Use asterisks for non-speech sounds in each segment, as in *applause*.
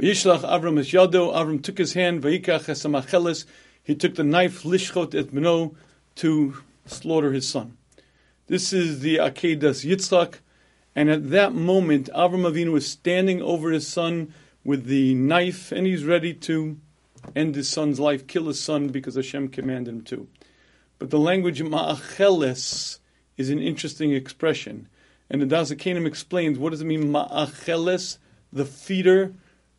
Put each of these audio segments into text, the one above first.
Vayishlach Avram es yado. Avram took his hand. Vayikach es He took the knife lishchot et beno to slaughter his son. This is the Akedas Yitzchak, and at that moment, Avram Avinu is standing over his son with the knife, and he's ready to end his son's life, kill his son because Hashem commanded him to. But the language ma'acheles is an interesting expression. And the Das HaKenim explains what does it mean ma'acheles, the feeder.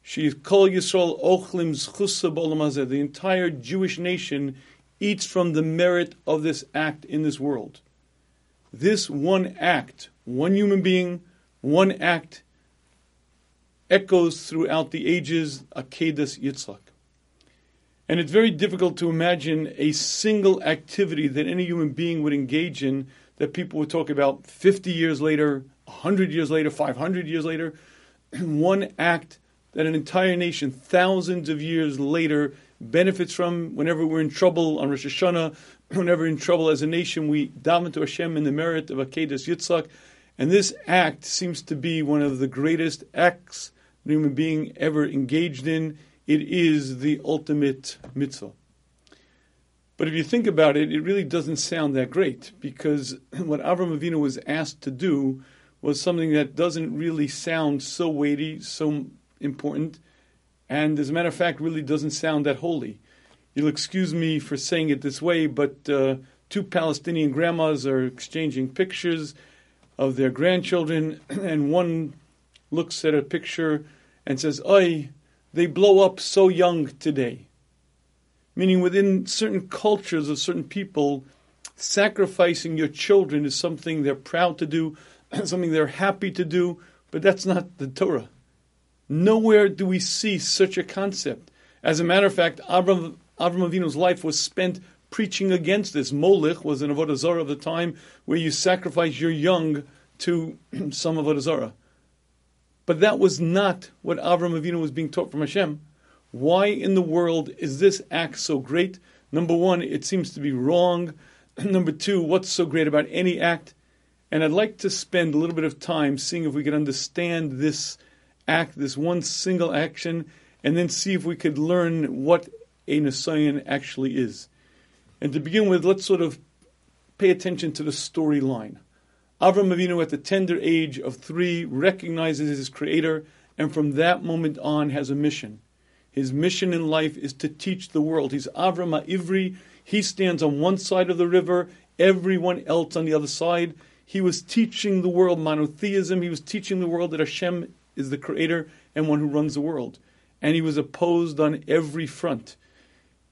She kol Yisrael ochlim zchusa The entire Jewish nation eats from the merit of this act in this world. This one act, one human being, one act, echoes throughout the ages, Akedas Yitzchak. And it's very difficult to imagine a single activity that any human being would engage in that people would talk about 50 years later, 100 years later, 500 years later. *clears throat* One act that an entire nation, thousands of years later, benefits from whenever we're in trouble on Rosh Hashanah, *clears throat* whenever in trouble as a nation, we daven to Hashem in the merit of Akedas Yitzchak. And this act seems to be one of the greatest acts a human being ever engaged in it is the ultimate mitzvah. But if you think about it, it really doesn't sound that great because *clears throat* what Avram Avinu was asked to do was something that doesn't really sound so weighty, so important, and as a matter of fact, really doesn't sound that holy. You'll excuse me for saying it this way, but uh, two Palestinian grandmas are exchanging pictures of their grandchildren, *clears throat* and one looks at a picture and says, Oi, they blow up so young today. Meaning, within certain cultures of certain people, sacrificing your children is something they're proud to do, *clears throat* something they're happy to do, but that's not the Torah. Nowhere do we see such a concept. As a matter of fact, Avram, Avram Avinu's life was spent preaching against this. Molech was an Avodah Zarah of the time where you sacrifice your young to *clears throat* some Avodah Zarah. But that was not what Avram Avinu was being taught from Hashem. Why in the world is this act so great? Number one, it seems to be wrong. *clears throat* Number two, what's so great about any act? And I'd like to spend a little bit of time seeing if we can understand this act, this one single action, and then see if we could learn what a Nisayon actually is. And to begin with, let's sort of pay attention to the storyline. Avram Avinu, at the tender age of three, recognizes his creator, and from that moment on has a mission. His mission in life is to teach the world. He's Avram Ivri. He stands on one side of the river, everyone else on the other side. He was teaching the world monotheism. He was teaching the world that Hashem is the creator and one who runs the world. And he was opposed on every front.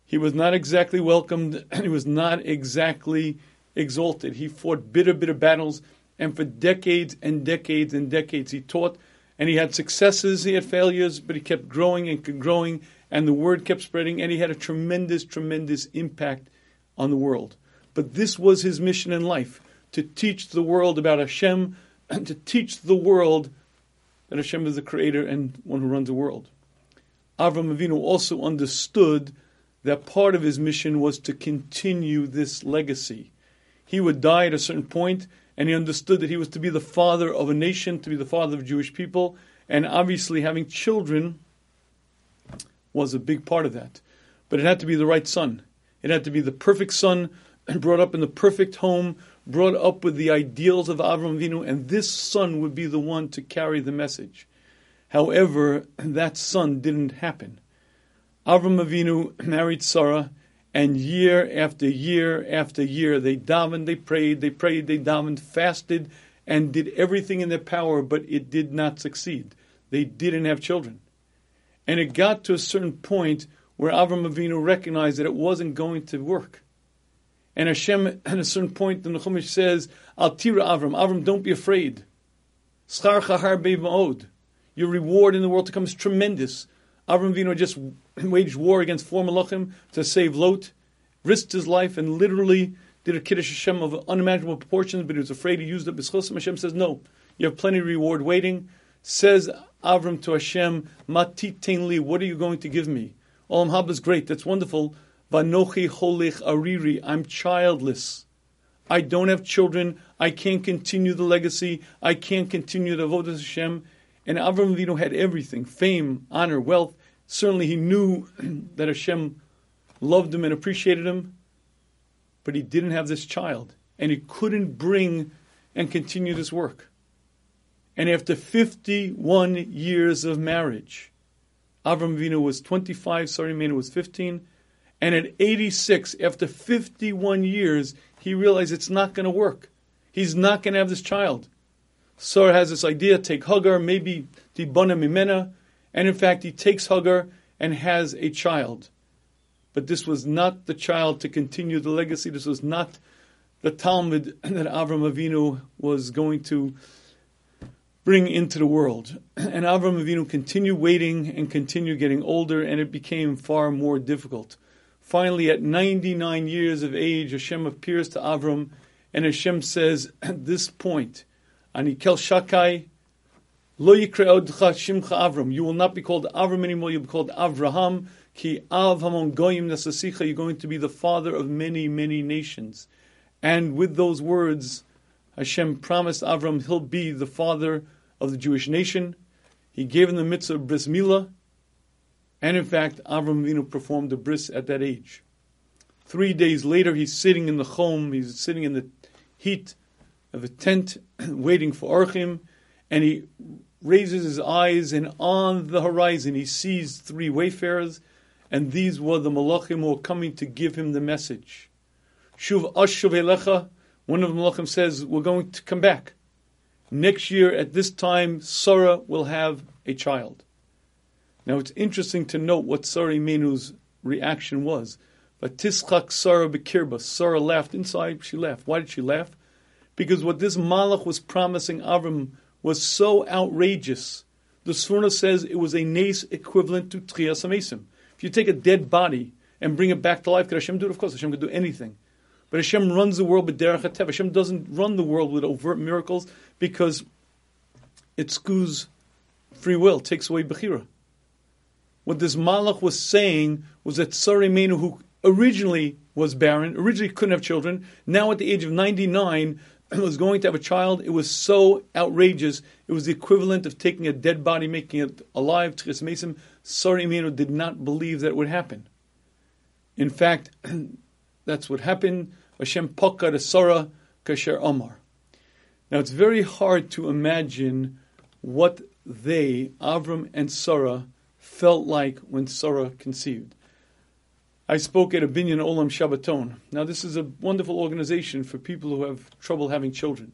He was not exactly welcomed, *clears throat* and he was not exactly exalted. He fought bitter, bitter battles. And for decades and decades and decades, he taught, and he had successes, he had failures, but he kept growing and growing, and the word kept spreading, and he had a tremendous, tremendous impact on the world. But this was his mission in life to teach the world about Hashem, and *clears throat* to teach the world that Hashem is the creator and one who runs the world. Avram Avinu also understood that part of his mission was to continue this legacy. He would die at a certain point, and he understood that he was to be the father of a nation, to be the father of Jewish people, and obviously having children was a big part of that. But it had to be the right son. It had to be the perfect son, and *clears throat* brought up in the perfect home, brought up with the ideals of Avram Avinu, and this son would be the one to carry the message. However, *clears throat* that son didn't happen. Avram Avinu *clears throat* married Sarah, and year after year after year, they davened, they prayed, they prayed, they davened, fasted, and did everything in their power, but it did not succeed. They didn't have children. And it got to a certain point where Avram Avinu recognized that it wasn't going to work. And Hashem, *clears throat* at a certain point, the Chumash says, Al tira Avram, Avram, don't be afraid. Schar chahar Your reward in the world to come is tremendous. Avram Avinu just *clears throat* waged war against four malachim to save Lot, risked his life, and literally did a kiddush Hashem of unimaginable proportions, but he was afraid he used up his. Hashem says, "No, you have plenty of reward waiting." Says Avram to Hashem, "Matit li, what are you going to give me?" Olam Haba is great. That's wonderful. Vanochi holich ariri. I'm childless. I don't have children. I can't continue the legacy. I can't continue the avodas Hashem. And Avram Avinu had everything fame, honor, wealth. Certainly, he knew *clears throat* that Hashem loved him and appreciated him, but he didn't have this child. And he couldn't bring and continue this work. And after 51 years of marriage, Avram Avinu was 25, Sarah Imenu was 15, and at 86, after 51 years, he realized it's not going to work. He's not going to have this child. Sarah has this idea, take Hagar, maybe Dibana Mimena, and in fact, he takes Hagar and has a child. But this was not the child to continue the legacy. This was not the talmid *clears throat* that Avram Avinu was going to bring into the world. *clears throat* And Avram Avinu continued waiting and continued getting older, and it became far more difficult. Finally, at 99 years of age, Hashem appears to Avram, and Hashem says, at this point, Anikel Shakai, Lo Shimcha Avram. You will not be called Avram anymore, you'll be called Avraham. Ki Av Hamon Goyim Nasasicha. You're going to be the father of many, many nations. And with those words, Hashem promised Avram he'll be the father of the Jewish nation. He gave him the mitzvah of bris milah, and in fact, Avram Avinu performed the bris at that age. Three days later, he's sitting in the home, he's sitting in the heat of a tent, *clears throat* waiting for orchim, and he raises his eyes, and on the horizon, he sees three wayfarers, and these were the malachim who were coming to give him the message. Shuv Ashuv Elecha, one of the malachim says, We're going to come back. Next year, at this time, Sarah will have a child. Now, it's interesting to note what Sarah Imenu's reaction was. But Tischak Sarah Bekirba, Sarah laughed inside, she laughed. Why did she laugh? Because what this Malach was promising Avram was so outrageous. The Sforno says it was a nace equivalent to Trias Amesim. If you take a dead body and bring it back to life, could Hashem do it? Of course, Hashem could do anything. But Hashem runs the world with derech hatev. Hashem doesn't run the world with overt miracles because it skews free will, takes away bechira. What this malach was saying was that Sarah Imenu, who originally was barren, originally couldn't have children, now at the age of 99 *clears throat* was going to have a child. It was so outrageous. It was the equivalent of taking a dead body, making it alive. Tchis Mesim. Sarah Imenu did not believe that it would happen. In fact, *clears throat* that's what happened. Hashem pokad Sarah kasher Omar. Now it's very hard to imagine what they, Avram and Sarah, felt like when Sarah conceived. I spoke at a Bonei Olam Shabbaton. Now this is a wonderful organization for people who have trouble having children.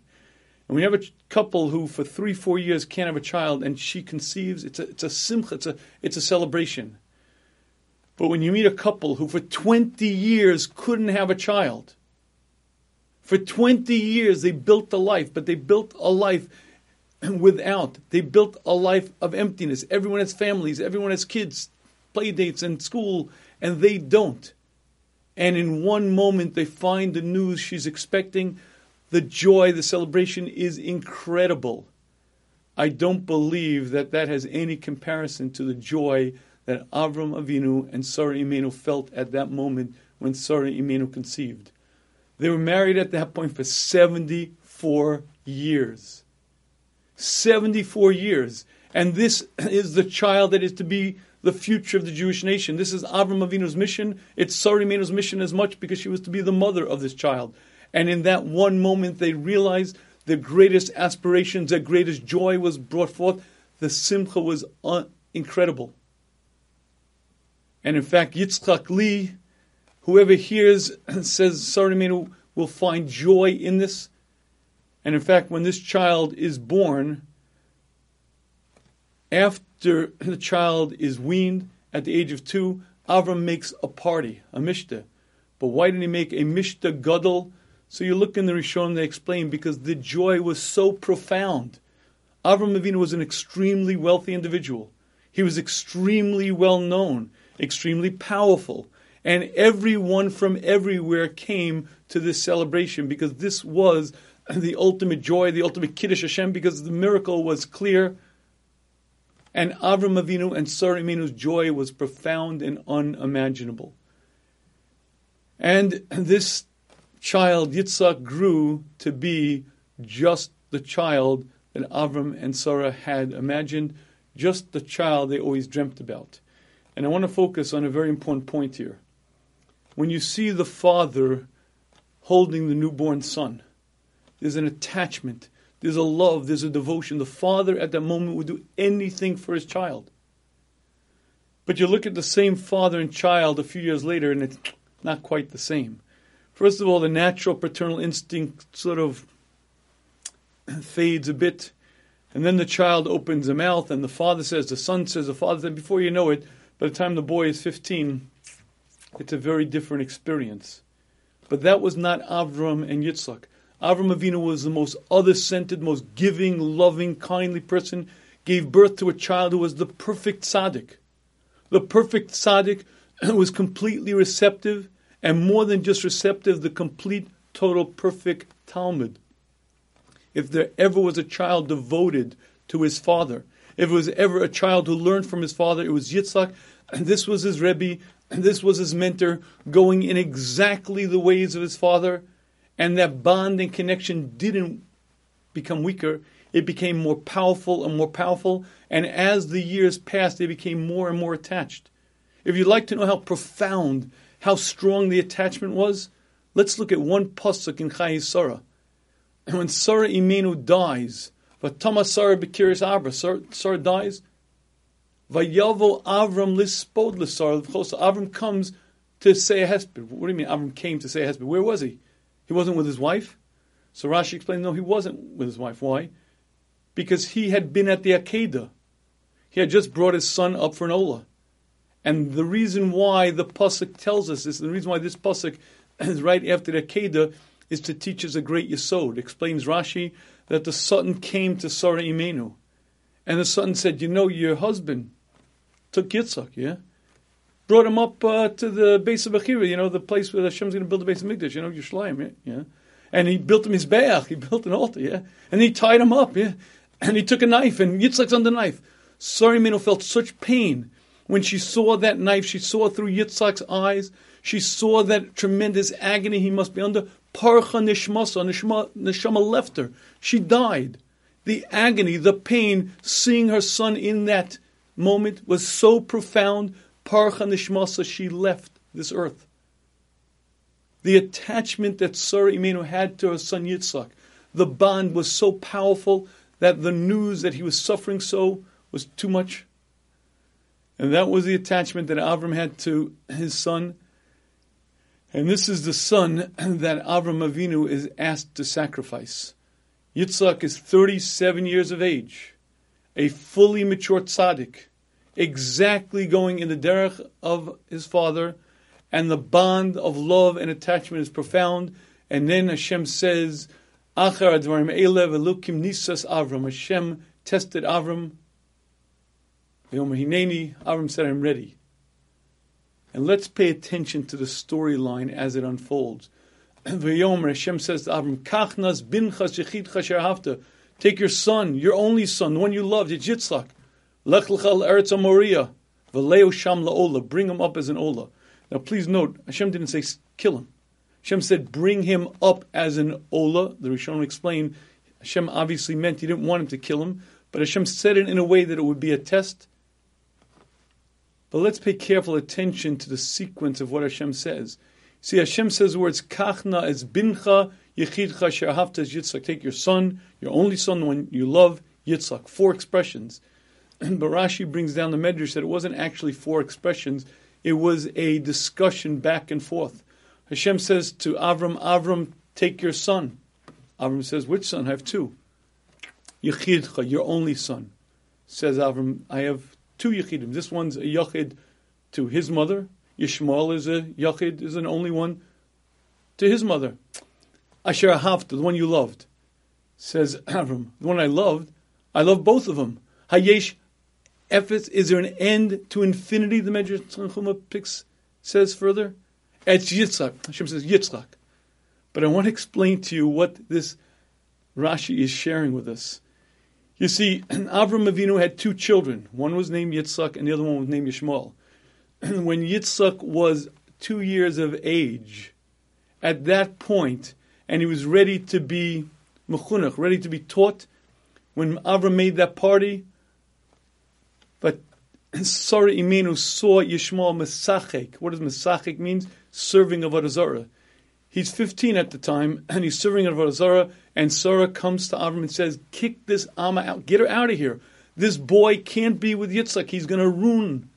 And we have a couple who for three, four years can't have a child, and she conceives. It's a, it's a simcha, it's a, it's a celebration. But when you meet a couple who for 20 years couldn't have a child, for 20 years, they built a life, but they built a life *clears throat* without. They built a life of emptiness. Everyone has families, everyone has kids, play dates, and school, and they don't. And in one moment, they find the news she's expecting. The joy, the celebration is incredible. I don't believe that that has any comparison to the joy that Avram Avinu and Sarah Imenu felt at that moment when Sarah Imenu conceived. They were married at that point for 74 years. 74 years. And this is the child that is to be the future of the Jewish nation. This is Avram Avinu's mission. It's Sarah mission as much because she was to be the mother of this child. And in that one moment, they realized the greatest aspirations, the greatest joy was brought forth. The simcha was un- incredible. And in fact, Yitzchak Lee Whoever hears and says Sarimenu will find joy in this. And in fact, when this child is born, after the child is weaned at the age of two, Avram makes a party, a mishta. But why didn't he make a mishta gadol? So you look in the Rishon, they explain because the joy was so profound. Avram Avinu was an extremely wealthy individual. He was extremely well known, extremely powerful and everyone from everywhere came to this celebration because this was *coughs* the ultimate joy, the ultimate Kiddush Hashem, because the miracle was clear. And Avram Avinu and Sarah Imenu's joy was profound and unimaginable. And *coughs* this child, Yitzhak, grew to be just the child that Avram and Sarah had imagined, just the child they always dreamt about. And I want to focus on a very important point here. When you see the father holding the newborn son, there's an attachment, there's a love, there's a devotion. The father at that moment would do anything for his child. But you look at the same father and child a few years later, and it's not quite the same. First of all, the natural paternal instinct sort of *clears throat* fades a bit. And then the child opens a mouth, and the father says, the son says, the father says, before you know it, by the time the boy is 15, it's a very different experience. But that was not Avram and Yitzchak. Avram Avinu was the most other-centered, most giving, loving, kindly person, gave birth to a child who was the perfect tzaddik. The perfect tzaddik *clears throat* was completely receptive, and more than just receptive, the complete, total, perfect talmid if there ever was a child devoted to his father, if it was ever a child who learned from his father, it was Yitzhak, and *clears throat* this was his Rebbe, and *clears throat* this was his mentor, going in exactly the ways of his father, and that bond and connection didn't become weaker. It became more powerful and more powerful, and as the years passed, they became more and more attached. If you'd like to know how profound, how strong the attachment was, let's look at one pasuk in Chayei Sarah And when Sarah Imenu dies, Vatama Sarah Bekiris Abra, Sarah dies, Vayavo Avram lispod l'Sarah Avram comes to say a hesped. What do you mean Avram came to say a hesped? Where was he? He wasn't with his wife? So Rashi explains, no, he wasn't with his wife. Why? Because he had been at the Akedah. He had just brought his son up for an Ola. And the reason why the Pasuk tells us this, the reason why this Pasuk *clears throat* is right after the Akedah, is to teach us a great yesod. Explains Rashi that the son came to Sarah Imenu, and the son said, "You know, your husband took Yitzchak, yeah." Brought him up uh, to the base of Achira, you know, the place where Hashem's going to build the Beis HaMikdash, you know, Yerushalayim, yeah? yeah. And he built him his beach, he *laughs* built an altar, yeah? And he tied him up, yeah? And he took a knife, and Yitzchak's on the knife. Sarah Imenu felt such pain when she saw that knife. She saw through Yitzchak's eyes. She saw that tremendous agony he must be under. Parcha nishmasa, nishma, neshama left her. She died. The agony, the pain, seeing her son in that moment was so profound. Parcha nishmasa, she left this earth. The attachment that Sarah Imenu had to her son Yitzchak, the bond was so powerful that the news that he was suffering so was too much. And that was the attachment that Avram had to his son. And this is the son *clears throat* that Avram Avinu is asked to sacrifice. Yitzhak is 37 years of age, a fully mature tzaddik, exactly going in the derech of his father, and the bond of love and attachment is profound. And then Hashem says, Achar advarim elev elukim nisas Avram. Hashem tested Avram. Avram said, I'm ready. And let's pay attention to the storyline as it unfolds. *clears throat* V'yomer Hashem says to Avram, Kachnas binchas yechid Take your son, your only son, the one you loved, Yitzchak. Lech l'chal eretz Moria. V'leo sham la'ola. Bring him up as an ola. Now please note, Hashem didn't say kill him. Hashem said bring him up as an ola. The Rishon explained, Hashem obviously meant he didn't want him to kill him, but Hashem said it in a way that it would be a test but let's pay careful attention to the sequence of what Hashem says. See, Hashem says the words kachna as bincha yechidcha sherhavtas yitzchak. Take your son, your only son, the one you love, yitzchak. Four expressions. *clears throat* but Rashi brings down the medrash that it wasn't actually four expressions. It was a discussion back and forth. Hashem says to Avram, Avram, take your son. Avram says, which son? I have two. Yechidcha, your only son. Says Avram, I have two Yechidim. This one's a Yachid to his mother. Yishmael is a Yachid, is an only one to his mother. Asher Ahavta, the one you loved. Says *clears throat* Avram, the one I loved, I love both of them. Hayesh Is there an end to infinity? The Medrash Tanchuma picks says further. It's Yitzchak. Hashem says Yitzchak. But I want to explain to you what this Rashi is sharing with us. You see, *clears throat* Avram Avinu had two children. One was named Yitzchak, and the other one was named Yishmael. *clears throat* when Yitzchak was two years of age, at that point, and he was ready to be mechunach, ready to be taught, When Avram made that party, but *coughs* Sarah Imenu saw Yishmael Mesachek. What does Mesachek means? Serving of Zarah. He's 15 at the time, *coughs* and he's serving of Zarah, and Sarah comes to Avram and says, kick this Amma out. Get her out of here. This boy can't be with Yitzchak. He's going to ruin.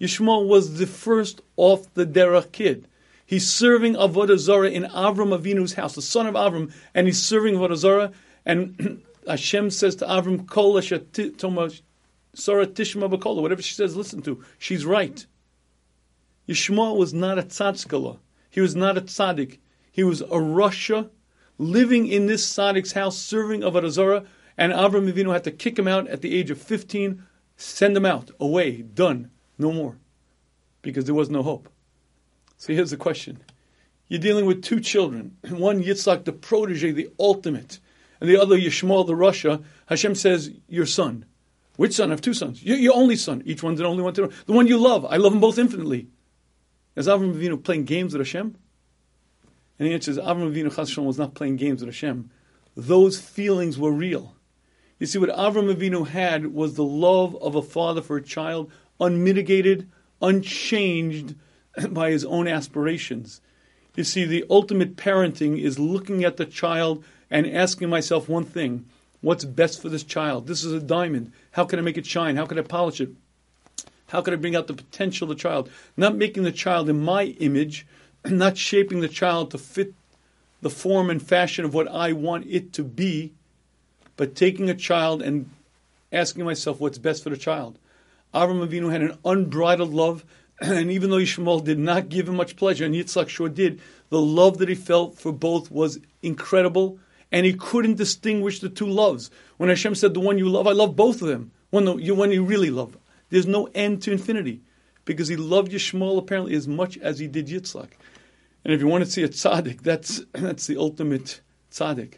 Yishmael was the first off the derech kid. He's serving Avodah Zarah in Avram Avinu's house, the son of Avram, and he's serving Avodah Zarah. And *coughs* Hashem says to Avram, Kol Sarah Tishma Bakola, whatever she says, listen to. She's right. Yishmael was not a tzadkala. He was not a tzaddik. He was a rasha living in this tzaddik's house, serving Avodah Zarah, and Avram Avinu had to kick him out at the age of 15, send him out, away, done, no more, because there was no hope. So here's the question. You're dealing with two children. *clears throat* One, Yitzhak, the protege, the ultimate, and the other, Yishmael, the rasha. Hashem says, your son. Which son? I have two sons. Your, your only son. Each one's an only one to. The one you love. I love them both infinitely. Is Avram Avinu playing games with Hashem? And the answer is Avram Avinu Chas was not playing games with Hashem. Those feelings were real. You see, what Avram Avinu had was the love of a father for a child, unmitigated, unchanged *clears throat* by his own aspirations. You see, the ultimate parenting is looking at the child and asking myself one thing what's best for this child? This is a diamond. How can I make it shine? How can I polish it? How can I bring out the potential of the child? Not making the child in my image, *clears throat* not shaping the child to fit the form and fashion of what I want it to be, but taking a child and asking myself what's best for the child. Avram Avinu had an unbridled love, *clears throat* and even though Yishmael did not give him much pleasure, and Yitzchak sure did, the love that he felt for both was incredible and he couldn't distinguish the two loves. When Hashem said, "The one you love, I love both of them." When the one you really love, there's no end to infinity, because he loved Yishmael apparently as much as he did Yitzhak. And if you want to see a tzaddik, that's *clears throat* that's the ultimate tzaddik.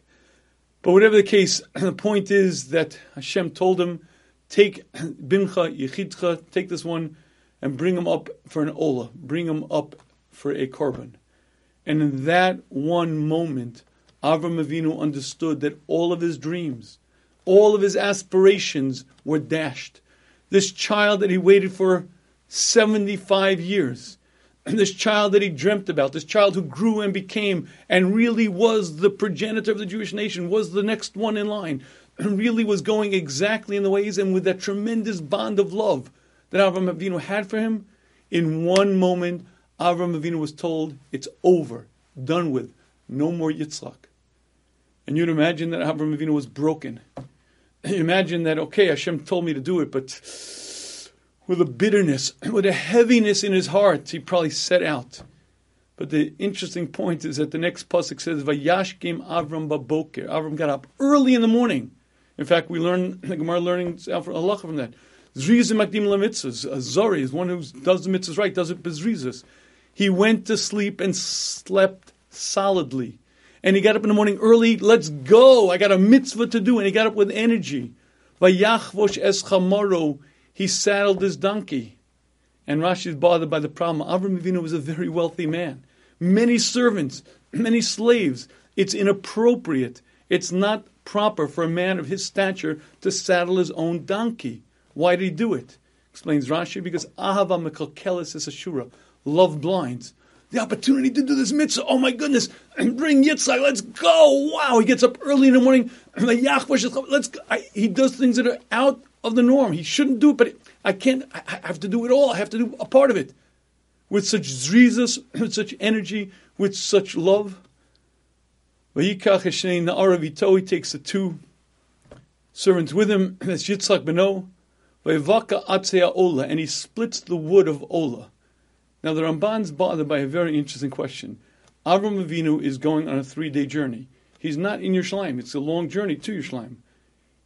But whatever the case, *clears throat* the point is that Hashem told him, "Take *clears throat* bincha yechidcha, take this one, and bring him up for an ola, bring him up for a korban." And in that one moment, Avram Avinu understood that all of his dreams, all of his aspirations were dashed. This child that he waited for 75 years, and *clears throat* this child that he dreamt about, this child who grew and became and really was the progenitor of the Jewish nation, was the next one in line, and *clears throat* really was going exactly in the ways and with that tremendous bond of love that Avram Avinu had for him, in one moment, Avram Avinu was told, It's over, done with, no more Yitzchak. And you'd imagine that Abraham Avinu was broken. You *clears throat* imagine that, okay, Hashem told me to do it, but with a bitterness, *clears throat* with a heaviness in his heart, he probably set out. But the interesting point is that the next pasuk says, "Vayashkim Avram baboker." Avram got up early in the morning. In fact, we learn *clears throat* the Gemara learning Allah from that. Zrizim makdim lamitzvahs. A zori is one who does the mitzvahs right, does it bezrizas. He went to sleep and slept solidly and he got up in the morning early. Let's go. I got a mitzvah to do. And he got up with energy. Vayachvosh es chamaro. He saddled his donkey. And Rashi is bothered by the problem. Avram Avinu was a very wealthy man. Many servants, many slaves. It's inappropriate. It's not proper for a man of his stature to saddle his own donkey. Why did he do it? Explains Rashi, because Ahava Mekalkelis is Ashura. Love blinds the opportunity to do this mitzvah. Oh my goodness, and *clears throat* bring Yitzhak, let's go. Wow, he gets up early in the morning. *clears throat* Let's go. I, he does things that are out of the norm. He shouldn't do it, but I can't, I have to do it all. I have to do a part of it. With such zrizas, *clears throat* with such energy, with such love. He takes the two servants with him, that's Yitzhak Beno, and he splits the wood of Ola. Now, the Ramban's bothered by a very interesting question. Avram Avinu is going on a three day journey. He's not in Yerushalayim, it's a long journey to Yerushalayim.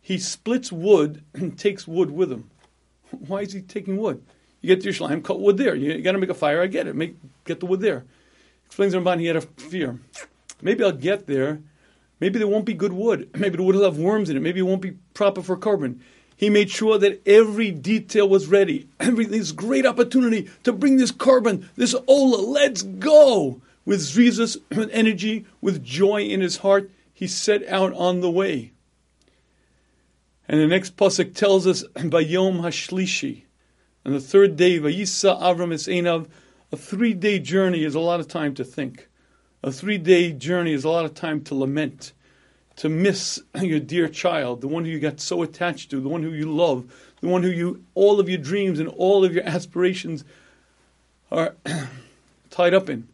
He splits wood *clears throat* and takes wood with him. *laughs* Why is he taking wood? You get to Yerushalayim, cut wood there. You, got to make a fire, I get it. Make, get the wood there. Explains the Ramban, he had a fear. Maybe I'll get there. Maybe there won't be good wood. *clears throat* Maybe the wood will have worms in it. Maybe it won't be proper for korban. He made sure that every detail was ready. *clears throat* Every this great opportunity to bring this korban, this Ola, let's go. With *clears throat* with energy, with joy in his heart, he set out on the way. And the next pasuk tells us, *clears throat* Bayom Hashlishi. On the third day, Vayisa Avram Esainav, a three day journey is a lot of time to think. A three day journey is a lot of time to lament, to miss *clears throat* your dear child, the one who you got so attached to, the one who you love, the one who you, all of your dreams and all of your aspirations are *clears throat* tied up in.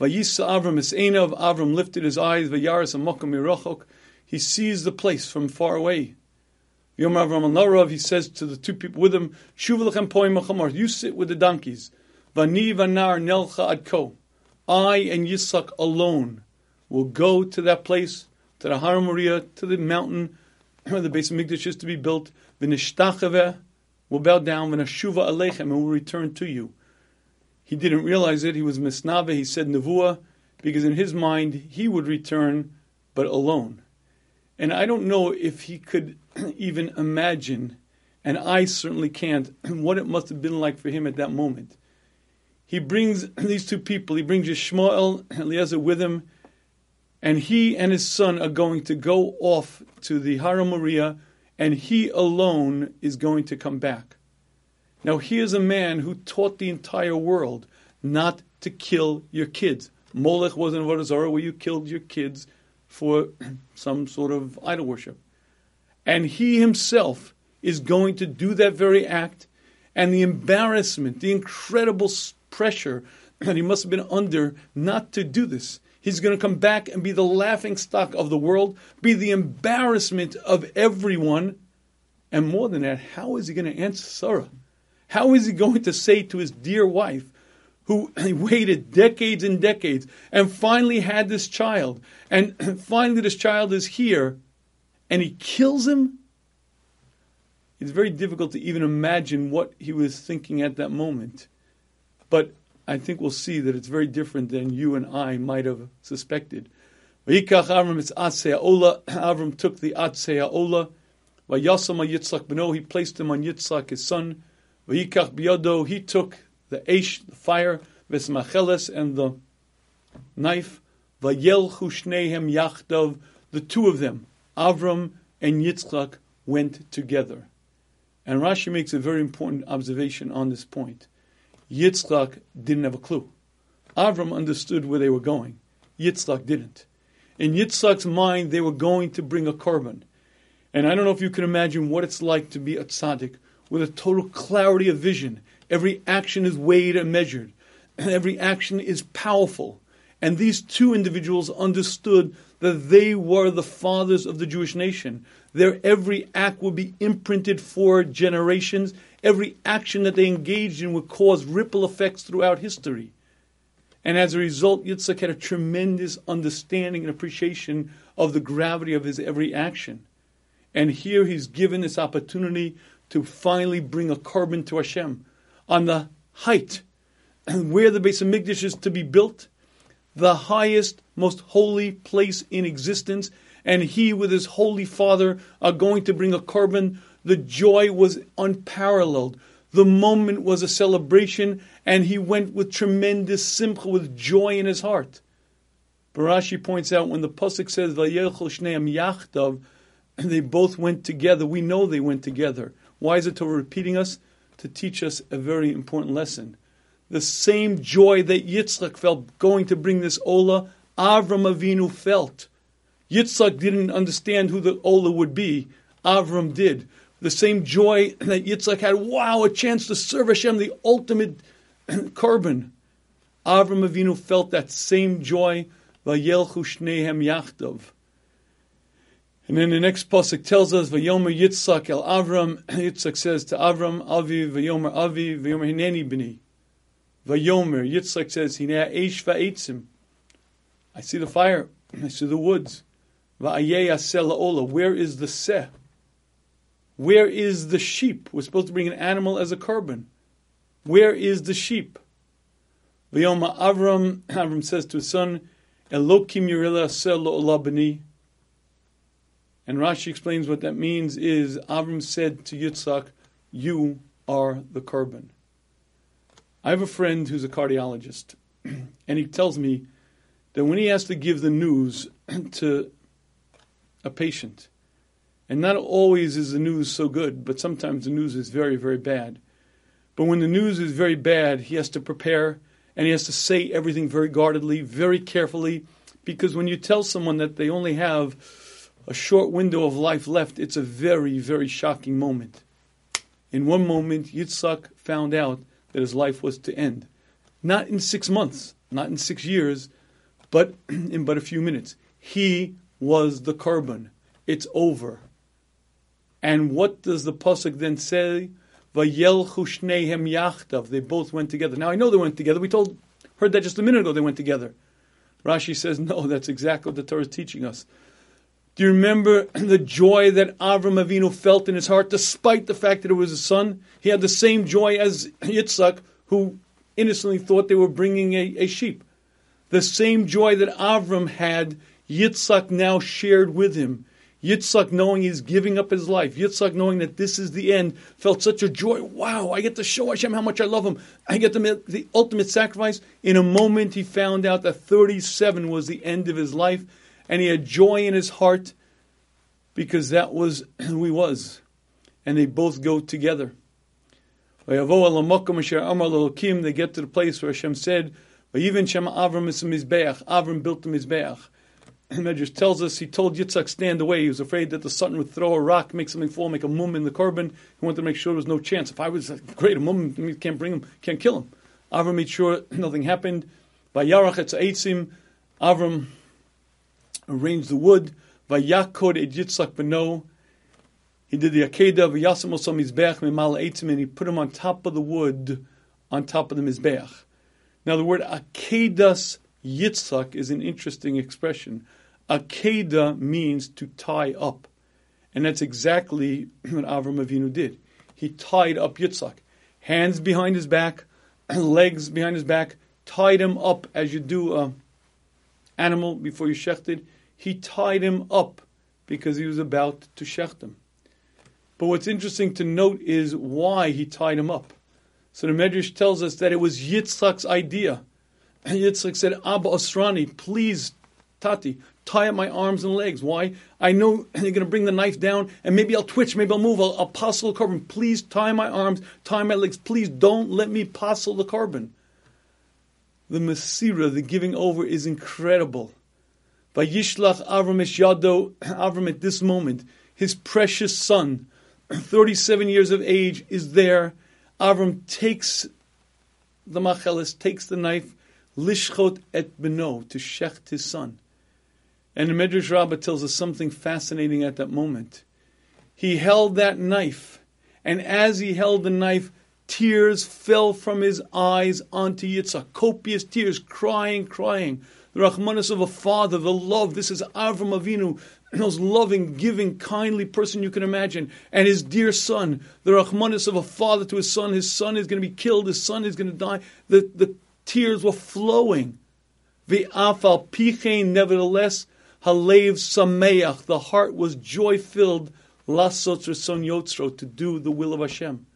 Vayisa Avram Esainav, Avram lifted his eyes, Vayaris Amokum Mirachok, he sees the place from far away. Yom Avram he says to the two people with him, You sit with the donkeys. Vani vanar nelcha adko. I and Yisak alone will go to that place, to the Har Moriah, to the mountain *clears throat* where the Beis HaMikdash is to be built. V'nishtachave, will bow down, v'nashuva aleichem, and will return to you. He didn't realize it. He was misnave. He said nevuah, because in his mind he would return, but alone. And I don't know if he could *clears throat* even imagine, and I certainly can't, *clears throat* what it must have been like for him at that moment. He brings these two people, he brings Yishmael and Eliezer with him, and he and his son are going to go off to the Har Moriah, and he alone is going to come back. Now, here's a man who taught the entire world not to kill your kids. Molech was in Avodah where you killed your kids for *clears throat* some sort of idol worship. And he himself is going to do that very act, and the embarrassment, the incredible pressure *clears throat* that he must have been under not to do this. He's going to come back and be the laughing stock of the world, be the embarrassment of everyone. And more than that, how is he going to answer Sarah? How is he going to say to his dear wife, who *clears throat* waited decades and decades and finally had this child, and *clears throat* finally this child is here, and he kills him? It's very difficult to even imagine what he was thinking at that moment. But I think we'll see that it's very different than you and I might have suspected. Avram *clears throat* Avram took the Atzei Ola. Vayasama Yitzchak Beno, he placed him on Yitzchak, his son. Vayikach Biyado, he took the Eish, the fire, Vesmacheles, and the knife. Vayel Chushnehem Yachdav, the two of them, Avram and Yitzchak, went together. And Rashi makes a very important observation on this point. Yitzchak didn't have a clue. Avram understood where they were going. Yitzchak didn't. In Yitzchak's mind, they were going to bring a korban. And I don't know if you can imagine what it's like to be a tzaddik with a total clarity of vision Every action is weighed and measured. And *clears throat* every action is powerful. And these two individuals understood that they were the fathers of the Jewish nation. Their every act would be imprinted for generations. Every action that they engaged in would cause ripple effects throughout history. And as a result, Yitzhak had a tremendous understanding and appreciation of the gravity of his every action. And here he's given this opportunity to finally bring a korban to Hashem on the height *clears throat* where the Beis HaMikdash is to be built, the highest, most holy place in existence, and he with his holy father are going to bring a korban. The joy was unparalleled. The moment was a celebration, and he went with tremendous simcha, with joy in his heart. Barashi points out when the pasuk says "Vayelchol shneim yachdav," and they both went together. We know they went together. Why is it repeating us? to teach us a very important lesson. The same joy that Yitzchak felt going to bring this Ola, Avram Avinu felt. Yitzchak didn't understand who the Ola would be. Avram did. The same joy that Yitzchak had, wow, a chance to serve Hashem, the ultimate *clears throat* korban. Avram Avinu felt that same joy. And then the next pasuk tells us, "Vayomer Yitzchak el Avram." *clears throat* Yitzchak says to Avram, "Avi vayomer Avi vayomer hineni b'ni." Vayomer Yitzchak says, "Hinei eish va'etzim." I see the fire. *clears throat* I see the woods. Va'ayei asel. Where is the seh? Where is the sheep? We're supposed to bring an animal as a korban. Where is the sheep? Vayomer Avram. *clears throat* Avram says to his son, "Elokim yirela olabni." And Rashi explains what that means is Avram said to Yitzhak, You are the korban. I have a friend who's a cardiologist, *clears throat* and he tells me that when he has to give the news *clears throat* to a patient, And not always is the news so good, but sometimes the news is very, very bad. But when the news is very bad, he has to prepare and he has to say everything very guardedly, very carefully, because when you tell someone that they only have a short window of life left, it's a very, very shocking moment. In one moment, Yitzhak found out that his life was to end. Not in six months, not in six years, but *clears throat* in but a few minutes. He was the korban. It's over. And what does the pasuk then say? Vayelchu shnehem yachtav. They both went together. Now I know they went together. We told, heard that just a minute ago. They went together. Rashi says, no, that's exactly what the Torah is teaching us. Do you remember *clears throat* the joy that Avram Avinu felt in his heart, despite the fact that it was a son? He had the same joy as *clears throat* Yitzhak, who innocently thought they were bringing a, a sheep. The same joy that Avram had, Yitzhak now shared with him. Yitzhak knowing he's giving up his life, Yitzhak knowing that this is the end, felt such a joy. Wow, I get to show Hashem how much I love him. I get to make the ultimate sacrifice. In a moment, he found out that 37 was the end of his life, and he had joy in his heart because that was *clears throat* who he was. And they both go together. They get to the place where Hashem said, "Even Avram built the Mizbeach. *clears throat* Medrash tells us he told Yitzhak stand away. He was afraid that the son would throw a rock, make something fall, make a mum in the korban. He wanted to make sure there was no chance. If I was great, a mum can't bring him, can't kill him. Avram made sure *clears throat* nothing happened. By Yarach Eitzim, Avram arranged the wood. By Yakod et Yitzhak beno, he did the Akedah v'yasim osam mizbeach mimal eitzim, and he put him on top of the wood, on top of the mizbeach. Now the word Akedas Yitzhak is an interesting expression. Akeda means to tie up. And that's exactly *clears throat* what Avram Avinu did. He tied up Yitzhak. Hands behind his back, *clears throat* legs behind his back, tied him up as you do a animal before you shecht it. He tied him up because he was about to shecht him. But what's interesting to note is why he tied him up. So the Medrash tells us that it was Yitzchak's idea. *clears throat* And Yitzchak said, Abba Osrani, please, Tati, tie up my arms and legs. Why? I know *clears throat* you're going to bring the knife down, and maybe I'll twitch, maybe I'll move, I'll, I'll passel the korban. Please tie my arms, tie my legs. Please don't let me passel the korban. The Masira, the giving over, is incredible. By Yishlach Avram Yado, *clears throat* Avram at this moment, his precious son, *clears throat* 37 years of age, is there. Avram takes the machelis, takes the knife, lishchot et beno, to shecht his son. And the Medrash Rabbah tells us something fascinating at that moment. He held that knife, and as he held the knife, tears fell from his eyes onto Yitzhak, copious tears, crying, crying. The Rahmanas of a father, the love. This is Avram Avinu, *clears throat* the most loving, giving, kindly person you can imagine. And his dear son, the Rahmanas of a father to his son. His son is going to be killed. His son is going to die. The, the tears were flowing. The afal pichein, nevertheless, halev sameach, the heart was joy filled, lasot son yotzro, to do the will of Hashem.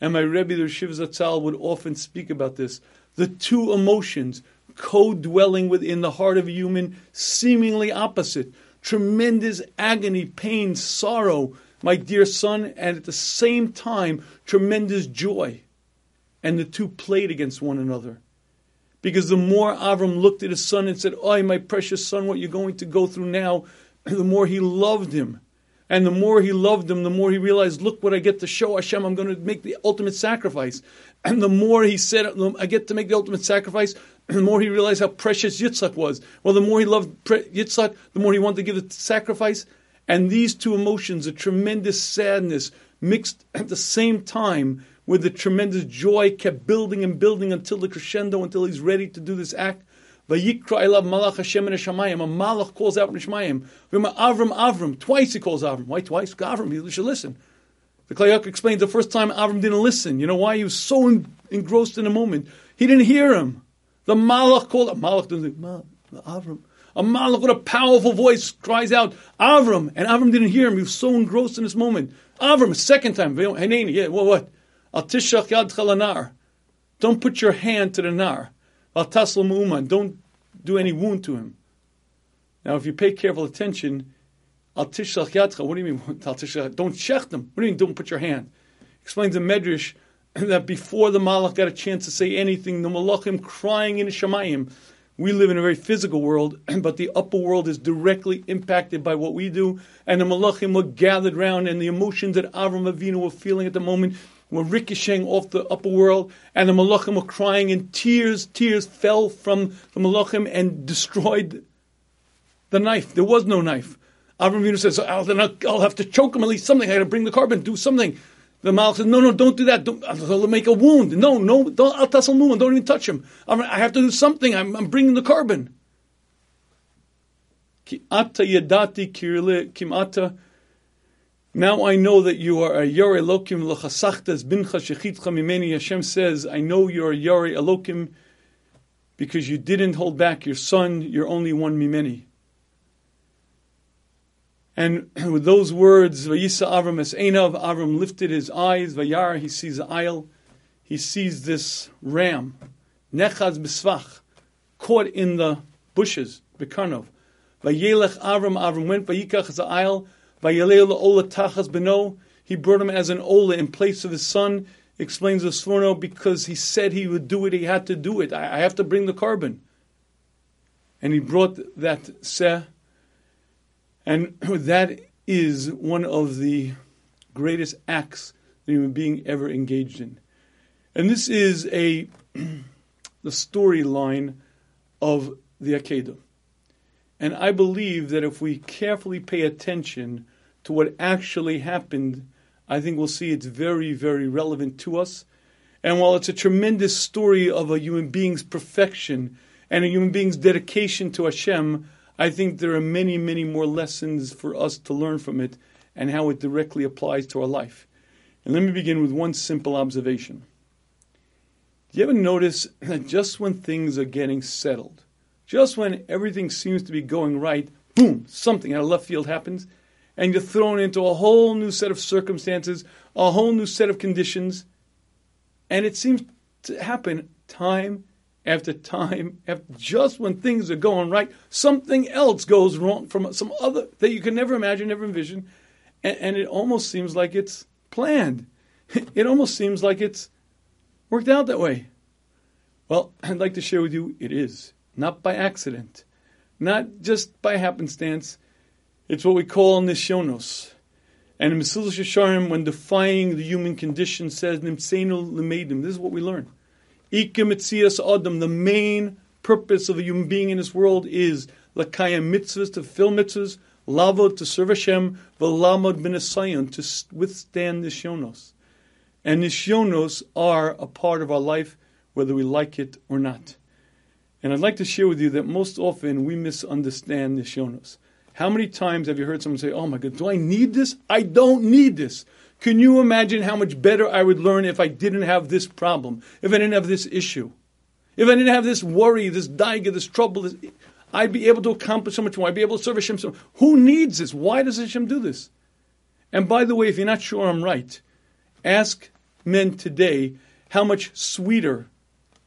And my Rebbe, the Shiv Zatzal, would often speak about this. The two emotions, co-dwelling within the heart of a human, seemingly opposite. Tremendous agony, pain, sorrow, my dear son, and at the same time, tremendous joy. And the two played against one another. Because the more Avram looked at his son and said, Oh, my precious son, what you're going to go through now, *clears throat* the more he loved him. And the more he loved him, the more he realized, look what I get to show Hashem, I'm going to make the ultimate sacrifice. *clears throat* And the more he said, I get to make the ultimate sacrifice, *clears throat* the more he realized how precious Yitzhak was. Well, the more he loved Yitzhak, the more he wanted to give the sacrifice. And these two emotions, a tremendous sadness, mixed at the same time with the tremendous joy, kept building and building until the crescendo, until he's ready to do this act. Vayikra malach Hashem in Hashemayim. A malach calls out in Hashemayim. Avram, Avram. Twice he calls Avram. Why twice? Avram, you should listen. The Kli Yakar explains the first time Avram didn't listen. You know why? He was so engrossed in the moment. He didn't hear him. The malach called. Malach doesn't. Avram. A malach with a powerful voice cries out, Avram. And Avram didn't hear him. He was so engrossed in this moment. Avram, second time. Yeah, what, what? Al yad chalanar. Don't put your hand to the nar. Al. Don't do any wound to him. Now, if you pay careful attention, Al tishlach. What do you mean? *laughs* Al? Don't check them. What do you mean? Don't put your hand. Explains the Medrash *clears throat* that before the Malach got a chance to say anything, the Malachim crying in the Shemayim. We live in a very physical world, *clears throat* but the upper world is directly impacted by what we do. And the Malachim were gathered round, and the emotions that Avram Avinu were feeling at the moment were ricocheting off the upper world, and the Malachim were crying, and tears, tears fell from the Malachim and destroyed the knife. There was no knife. Avram Avinu says, I'll, I'll, have to choke him at least something. I got to bring the korban, do something. The Malach says, no, no, don't do that. Don't, I'll make a wound. No, no, don't, I'll tassel moon. Don't even touch him. I have to do something. I'm, I'm bringing the korban. yadati kimata. Now I know that you are a Yore Elokim l'chasachtas bincha shechitcha mimeni. Hashem says, I know you're a Yore Elokim because you didn't hold back your son, you're only one mimeni. And *clears throat* with those words, Vayisa Avram es Einav, Avram lifted his eyes, Vayar, he sees the ayil, he sees this ram, Nechaz Bisvach, caught in the bushes, Bekarnov. Vayelech Avram, Avram went, Vayikach the ayil, Vayelech Ola Tachas Beno, he brought him as an Ola in place of his son, explains the Sforno, because he said he would do it, he had to do it. I, have to bring the korban. And he brought that Seh, and *clears throat* that is one of the greatest acts that human being ever engaged in. And this is a *clears throat* the storyline of the Akedah. And I believe that if we carefully pay attention to what actually happened, I think we'll see it's very, very relevant to us. And while it's a tremendous story of a human being's perfection and a human being's dedication to Hashem, I think there are many, many more lessons for us to learn from it and how it directly applies to our life. And let me begin with one simple observation. Do you ever notice that just when things are getting settled, just when everything seems to be going right, boom, something out of left field happens, and you're thrown into a whole new set of circumstances, a whole new set of conditions, and it seems to happen time after time, after just when things are going right, something else goes wrong from some other that you can never imagine, never envision, and, and it almost seems like it's planned. *laughs* It almost seems like it's worked out that way. Well, *clears throat* I'd like to share with you it is not by accident, not just by happenstance. It's what we call nisyonos. And in Mesilas Yesharim, when defying the human condition, says nimseinu lemedim. This is what we learn. Adam, the main purpose of a human being in this world is lakayim mitzvahs, to fill mitzvahs, lavod, to serve Hashem, v'lamod b'nesayon, to withstand nisyonos. And nisyonos are a part of our life, whether we like it or not. And I'd like to share with you that most often we misunderstand nisyonos. How many times have you heard someone say, Oh my God, do I need this? I don't need this. Can you imagine how much better I would learn if I didn't have this problem, if I didn't have this issue, if I didn't have this worry, this daiga, this trouble? This, I'd be able to accomplish so much more. I'd be able to serve Hashem. So, who needs this? Why does Hashem do this? And by the way, if you're not sure I'm right, ask men today how much sweeter,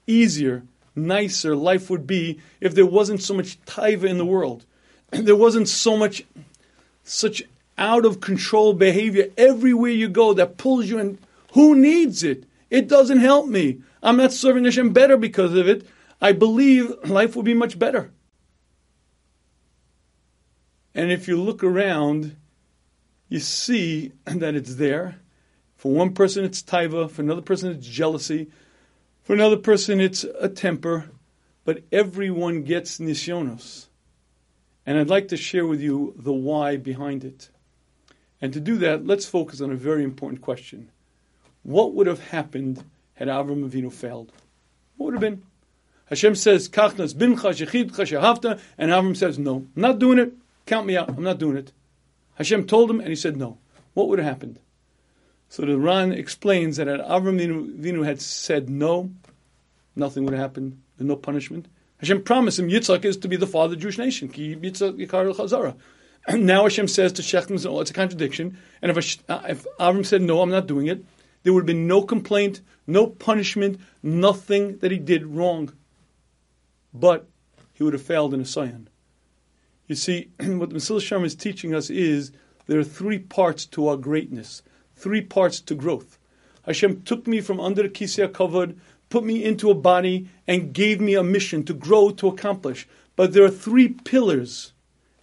easier, nicer life would be if there wasn't so much taiva in the world. *clears throat* There wasn't so much, such out of control behavior everywhere you go that pulls you in. Who needs it? It doesn't help me. I'm not serving Hashem better because of it. I believe life will be much better. And if you look around, you see *clears throat* that it's there. For one person, it's taiva. For another person, it's jealousy. For another person, it's a temper. But everyone gets nisyonos. And I'd like to share with you the why behind it. And to do that, let's focus on a very important question. What would have happened had Avram Avinu failed? What would have been? Hashem says, Kachnas bincha shechidcha shehavta, and Avram says, no, I'm not doing it. Count me out. I'm not doing it. Hashem told him, and he said no. What would have happened? So the Ran explains that had Avram Avinu had said no, nothing would have happened. No punishment. Hashem promised him Yitzchak is to be the father of the Jewish nation. Ki *clears throat* now Hashem says to Shechem, oh, it's a contradiction. And if, uh, if Avram said, no, I'm not doing it, there would have been no complaint, no punishment, nothing that he did wrong. But he would have failed in a Sion. You see, *clears throat* what the Mesilas Yesharim is teaching us is there are three parts to our greatness, three parts to growth. Hashem took me from under the kisei kavod, put me into a body, and gave me a mission to grow, to accomplish. But there are three pillars.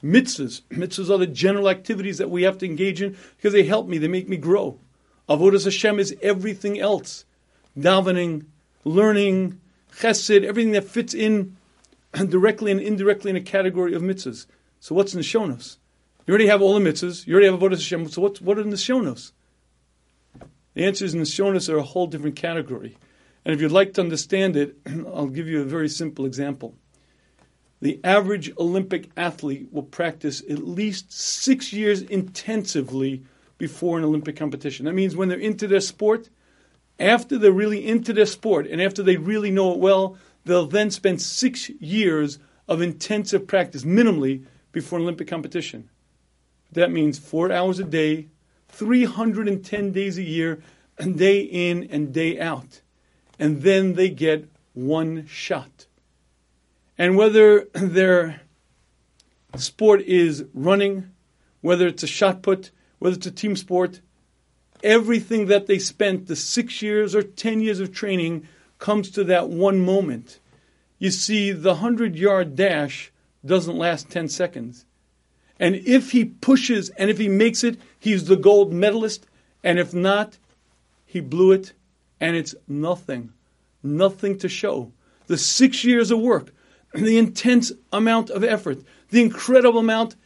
Mitzvahs. Mitzvahs are the general activities that we have to engage in because they help me, they make me grow. Avodas Hashem is everything else. Davening, learning, chesed, everything that fits in *clears throat* directly and indirectly in a category of mitzvahs. So what's in the Shonos? You already have all the mitzvahs. You already have Avodah Hashem. So what, what are Shonos? The answer is in the Shonos are a whole different category. And if you'd like to understand it, *clears throat* I'll give you a very simple example. The average Olympic athlete will practice at least six years intensively before an Olympic competition. That means when they're into their sport, after they're really into their sport and after they really know it well, they'll then spend six years of intensive practice, minimally, before an Olympic competition. That means four hours a day, 310 days a year, and day in and day out. And then they get one shot. And whether *clears throat* their sport is running, whether it's a shot put, whether it's a team sport, everything that they spent the six years or ten years of training comes to that one moment. You see, the 100 yard dash doesn't last 10 seconds. And if he pushes and if he makes it, he's the gold medalist. And if not, he blew it and it's nothing. Nothing to show. The six years of work, *clears throat* the intense amount of effort, the incredible amount,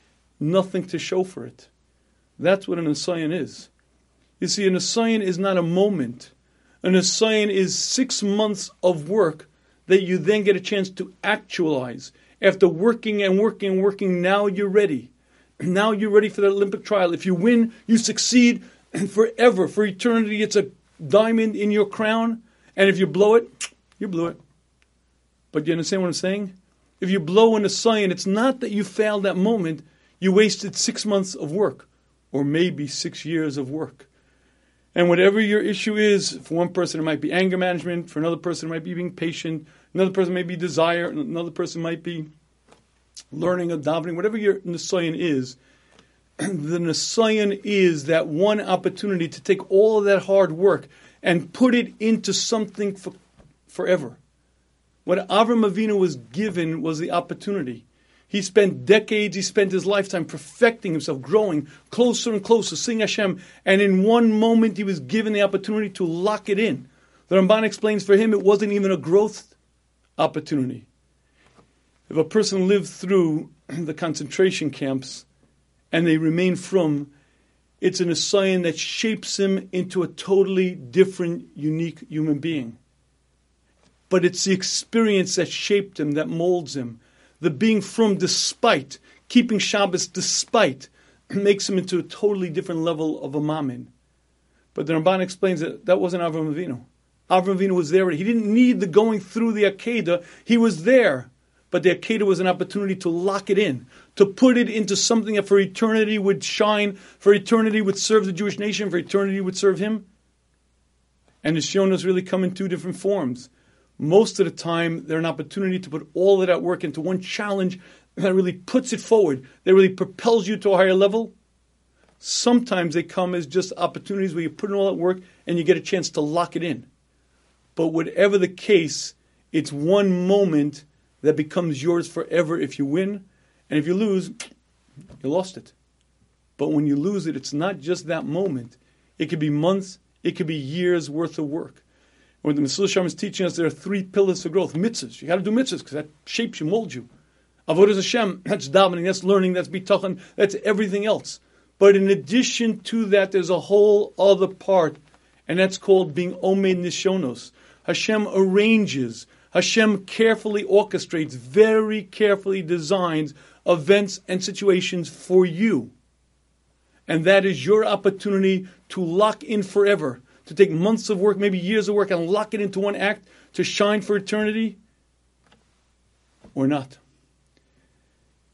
nothing to show for it. That's what an Nisayon is. You see, an Nisayon is not a moment. An Nisayon is six months of work that you then get a chance to actualize. After working and working and working, now you're ready. *clears throat* Now you're ready for the Olympic trial. If you win, you succeed *clears throat* forever, for eternity. It's a diamond in your crown. And if you blow it, you blew it. But you understand what I'm saying? If you blow in a sign, it's not that you failed that moment, you wasted six months of work, or maybe six years of work. And whatever your issue is, for one person it might be anger management, for another person it might be being patient, another person may be desire, another person might be learning of davening, whatever your Nisayon is, *clears throat* the Nisayon is that one opportunity to take all of that hard work and put it into something for, forever. What Avram Avinu was given was the opportunity. He spent decades, he spent his lifetime perfecting himself, growing closer and closer, seeing Hashem, and in one moment he was given the opportunity to lock it in. The Ramban explains for him it wasn't even a growth opportunity. If a person lived through *clears throat* the concentration camps and they remain from, it's an assign that shapes him into a totally different, unique human being. But it's the experience that shaped him, that molds him. The being from despite, keeping Shabbos despite, *clears throat* makes him into a totally different level of a mamin. But the Ramban explains that that wasn't Avram Avinu. Avram Avinu was there. He didn't need the going through the Akedah. He was there but the Akedah was an opportunity to lock it in, to put it into something that for eternity would shine, for eternity would serve the Jewish nation, for eternity would serve him. And the Shonos really come in two different forms. Most of the time, they're an opportunity to put all of that work into one challenge that really puts it forward, that really propels you to a higher level. Sometimes they come as just opportunities where you put in all that work and you get a chance to lock it in. But whatever the case, it's one moment that becomes yours forever if you win. And if you lose, you lost it. But when you lose it, it's not just that moment. It could be months, it could be years worth of work. When the Mesilas Yesharim is teaching us there are three pillars for growth. Mitzvahs. You got to do mitzvahs because that shapes you, molds you. Avodah Hashem, that's davening, that's learning, that's bitachon, that's everything else. But in addition to that, there's a whole other part, and that's called being Omed Nisyonos. Hashem arranges Hashem carefully orchestrates, very carefully designs events and situations for you. And that is your opportunity to lock in forever, to take months of work, maybe years of work, and lock it into one act to shine for eternity or not.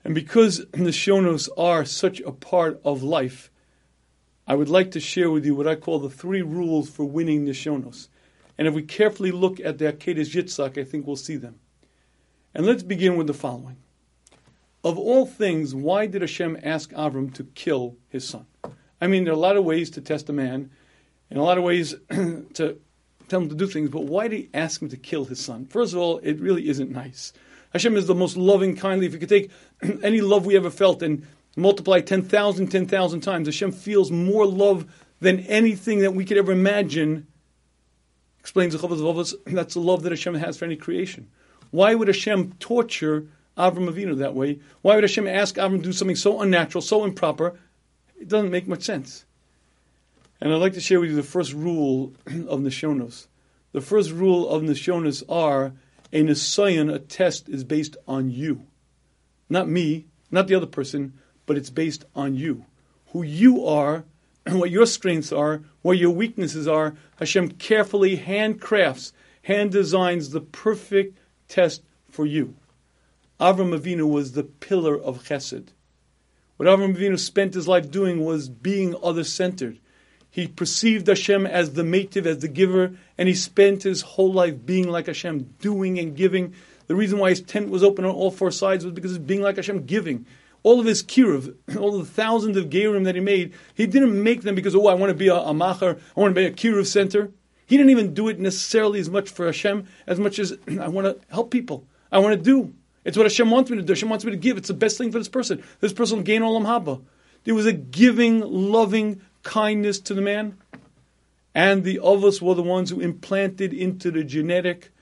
And because *clears throat* the Shonos are such a part of life, I would like to share with you what I call the three rules for winning the Shonos. And if we carefully look at the Akedas Yitzhak, I think we'll see them. And let's begin with the following. Of all things, why did Hashem ask Avram to kill his son? I mean, there are a lot of ways to test a man, and a lot of ways *clears throat* to tell him to do things, but why did he ask him to kill his son? First of all, it really isn't nice. Hashem is the most loving, kindly. If you could take *clears throat* any love we ever felt and multiply 10,000, 10,000 times, Hashem feels more love than anything that we could ever imagine. Explains the Chovos *clears throat* that's the love that Hashem has for any creation. Why would Hashem torture Avram Avinu that way? Why would Hashem ask Avram to do something so unnatural, so improper? It doesn't make much sense. And I'd like to share with you the first rule *clears throat* of Nisyonos. The first rule of Nisyonos are a Nisayon, a test, is based on you. Not me, not the other person, but it's based on you. Who you are, *clears throat* what your strengths are, what your weaknesses are. Hashem carefully handcrafts, hand designs the perfect test for you. Avram Avinu was the pillar of chesed. What Avram Avinu spent his life doing was being other centered. He perceived Hashem as the mative, as the giver, and he spent his whole life being like Hashem, doing and giving. The reason why his tent was open on all four sides was because of being like Hashem, giving. All of his kiruv, *clears throat* all the thousands of gerim that he made, he didn't make them because, oh, I want to be a, a macher, I want to be a kiruv center. He didn't even do it necessarily as much for Hashem as much as *clears throat* I want to help people. I want to do. It's what Hashem wants me to do. Hashem wants me to give. It's the best thing for this person. This person will gain olam haba. There was a giving, loving, kindness to the man. And the Avos were the ones who implanted into the genetic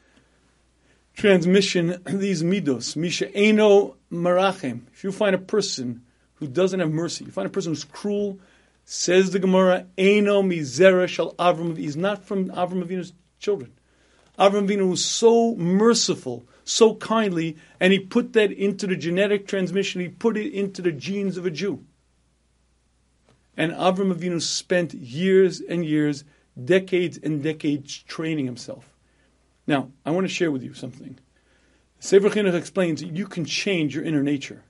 transmission *clears throat* these midos. Misha eno marachem. If you find a person who doesn't have mercy, you find a person who's cruel, says the Gemara, eno mizera shall Avram. He's not from Avram Avinu's children. Avram Avinu was so merciful, so kindly, and he put that into the genetic transmission. He put it into the genes of a Jew. And Avram Avinu spent years and years, decades and decades training himself. Now, I want to share with you something. Sefer Chinuch explains that you can change your inner nature.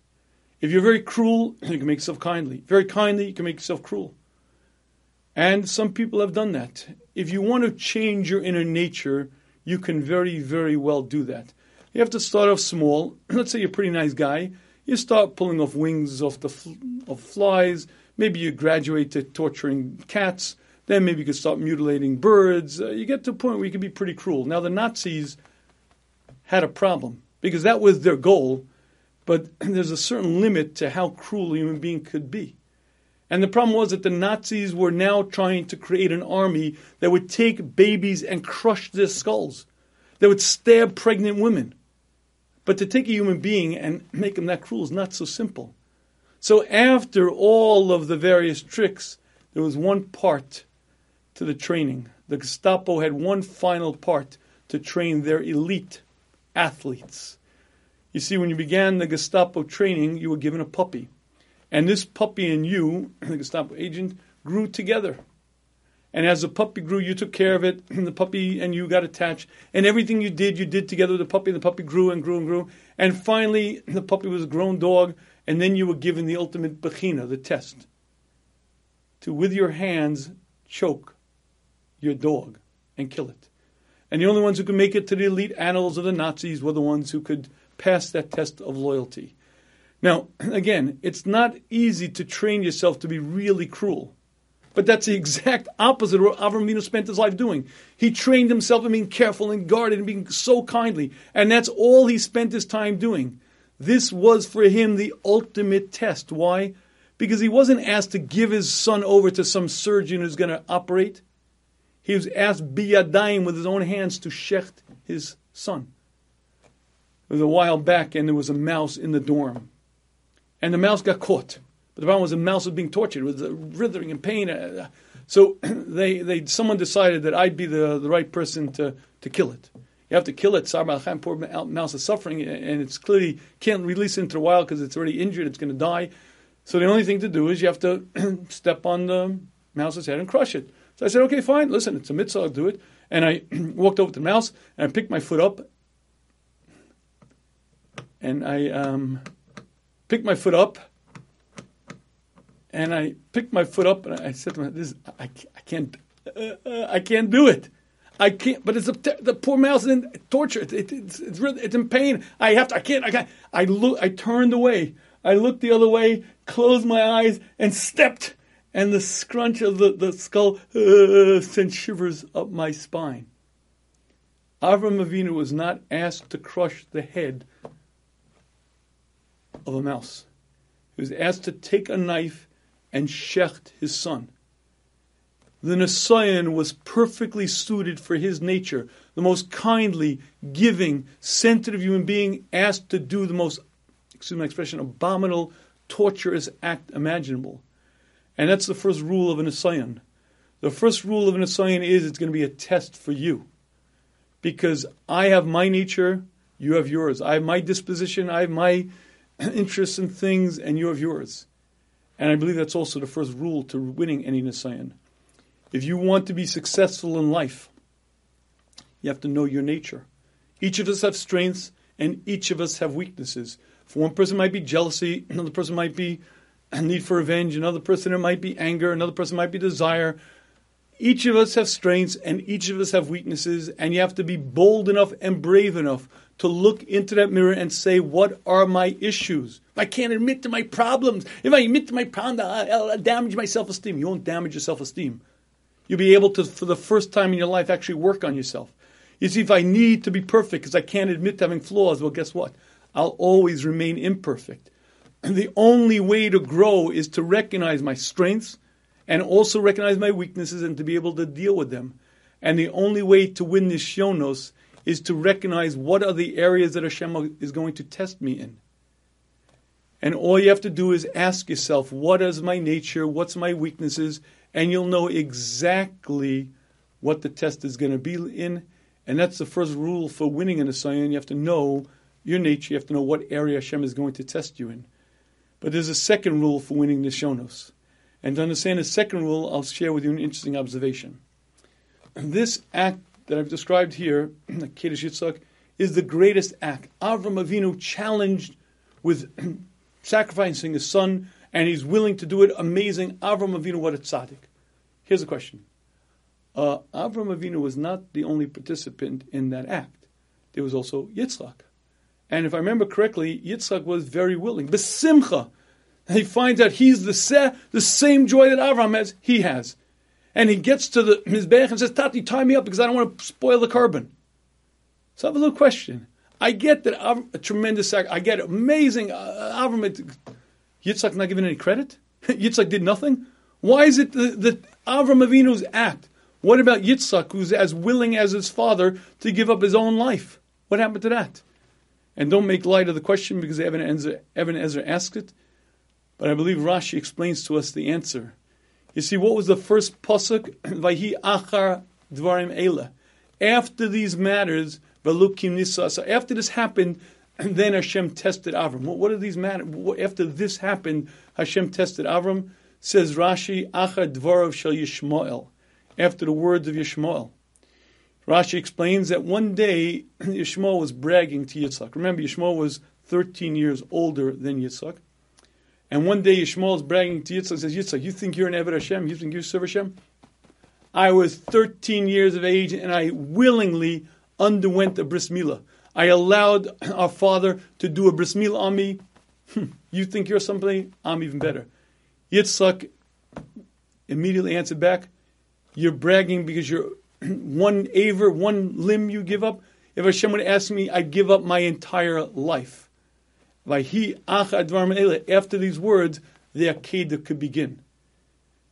If you're very cruel, *clears throat* you can make yourself kindly. Very kindly, you can make yourself cruel. And some people have done that. If you want to change your inner nature, you can very, very well do that. You have to start off small. *clears throat* Let's say you're a pretty nice guy. You start pulling off wings off the fl- of flies. Maybe you graduate to torturing cats. Then maybe you could start mutilating birds. Uh, you get to a point where you can be pretty cruel. Now, the Nazis had a problem because that was their goal, but *clears throat* there's a certain limit to how cruel a human being could be. And the problem was that the Nazis were now trying to create an army that would take babies and crush their skulls, that would stab pregnant women. But to take a human being and *clears throat* make him that cruel is not so simple. So after all of the various tricks, there was one part to the training. The Gestapo had one final part to train their elite athletes. You see, when you began the Gestapo training, you were given a puppy. And this puppy and you, *clears throat* the Gestapo agent, grew together. And as the puppy grew, you took care of it, and *clears throat* the puppy and you got attached. And everything you did, you did together with the puppy, and the puppy grew and grew and grew. And finally, *clears throat* the puppy was a grown dog, and then you were given the ultimate bechina, the test, to with your hands choke your dog and kill it. And the only ones who could make it to the elite annals of the Nazis were the ones who could pass that test of loyalty. Now, again, it's not easy to train yourself to be really cruel. But that's the exact opposite of what Avram Avinu spent his life doing. He trained himself in being careful and guarded and being so kindly. And that's all he spent his time doing. This was for him the ultimate test. Why? Because he wasn't asked to give his son over to some surgeon who's going to operate. He was asked biyadayim with his own hands to shecht his son. It was a while back, and there was a mouse in the dorm, and the mouse got caught. But the problem was the mouse was being tortured, it was writhing in pain. *clears throat* So *clears throat* they, they, someone decided that I'd be the, the right person to, to kill it. You have to kill it. Sar Malcham, poor mouse is suffering, and it's clearly can't release it into the wild because it's already injured. It's going to die. So the only thing to do is you have to *clears throat* step on the mouse's head and crush it. So I said, okay, fine. Listen, it's a mitzvah. I'll do it. And I walked over to the mouse and I picked my foot up, and I um, picked my foot up, and I picked my foot up, and I said to myself, "This, I, I can't, uh, uh, I can't do it." I can't, but it's a, the poor mouse in torture. It, it, it's, it's, really, it's in pain. I have to, I can't, I can't. I look, I turned away. I looked the other way, closed my eyes, and stepped. And the scrunch of the, the skull uh, sent shivers up my spine. Avram Avinu was not asked to crush the head of a mouse. He was asked to take a knife and shecht his son. The Nisayon was perfectly suited for his nature, the most kindly, giving, sensitive human being asked to do the most, excuse my expression, abominable, torturous act imaginable. And that's the first rule of an Nisayon. The first rule of an Nisayon is it's going to be a test for you. Because I have my nature, you have yours. I have my disposition, I have my *clears throat* interests and things, and you have yours. And I believe that's also the first rule to winning any Nisayon. If you want to be successful in life, you have to know your nature. Each of us have strengths, and each of us have weaknesses. For one person might be jealousy, *clears throat* another person might be a *clears throat* need for revenge, another person it might be anger, another person might be desire. Each of us have strengths and each of us have weaknesses, and you have to be bold enough and brave enough to look into that mirror and say, What are my issues? If I can't admit to my problems, if I admit to my problems, I'll, damage my self esteem. You won't damage your self esteem. You'll be able to, for the first time in your life, actually work on yourself. You see, if I need to be perfect because I can't admit to having flaws, well, guess what? I'll always remain imperfect. And *clears throat* the only way to grow is to recognize my strengths and also recognize my weaknesses and to be able to deal with them. And the only way to win this shonos is to recognize what are the areas that Hashem is going to test me in. And all you have to do is ask yourself, what is my nature? What's my weaknesses? And you'll know exactly what the test is going to be in. And that's the first rule for winning in a. You have to know your nature. You have to know what area Hashem is going to test you in. But there's a second rule for winning the Shonos. And to understand the second rule, I'll share with you an interesting observation. *clears throat* This act that I've described here, the *clears throat* Akedas Yitzhak, is the greatest act. Avram Avinu challenged with *clears throat* sacrificing his son, and he's willing to do it. Amazing. Avram Avinu, what a tzaddik. Here's a question. Uh, Avram Avinu was not the only participant in that act. There was also Yitzchak. And if I remember correctly, Yitzchak was very willing. Besimcha. He finds out he's the, se- the same joy that Avram has, he has. And he gets to the Mizbech and says, Tati, tie me up because I don't want to spoil the korban. So I have a little question. I get that Avram, a tremendous sac. I get amazing. Uh, Avram, Yitzchak not given any credit? *laughs* Yitzchak did nothing? Why is it the Avram Avinu's act? What about Yitzchak, who's as willing as his father to give up his own life? What happened to that? And don't make light of the question because Ibn Ezra, Ibn Ezra asked it. But I believe Rashi explains to us the answer. You see, what was the first pasuk? *clears throat* Vahi achar dvarim ela. After these matters, velukim nisa. So after this happened, *clears throat* then Hashem tested Avram. What, what are these matters? After this happened, Hashem tested Avram. Says Rashi, achar dvarav shel Yishmael. After the words of Yishmael. Rashi explains that one day *clears throat* Yishmael was bragging to Yitzhak. Remember, Yishmael was 13 years older than Yitzhak. And one day Yishmael is bragging to Yitzhak, and says, Yitzhak, you think you're an Eved Hashem? You think you serve Hashem? I was 13 years of age and I willingly underwent a bris milah. I allowed *clears throat* our father to do a bris milah on me. Hmm, you think you're somebody? I'm even better. Yitzhak immediately answered back, You're bragging because you're *clears throat* one aver, one limb you give up. If Hashem would ask me, I'd give up my entire life. After these words, the Akedah could begin.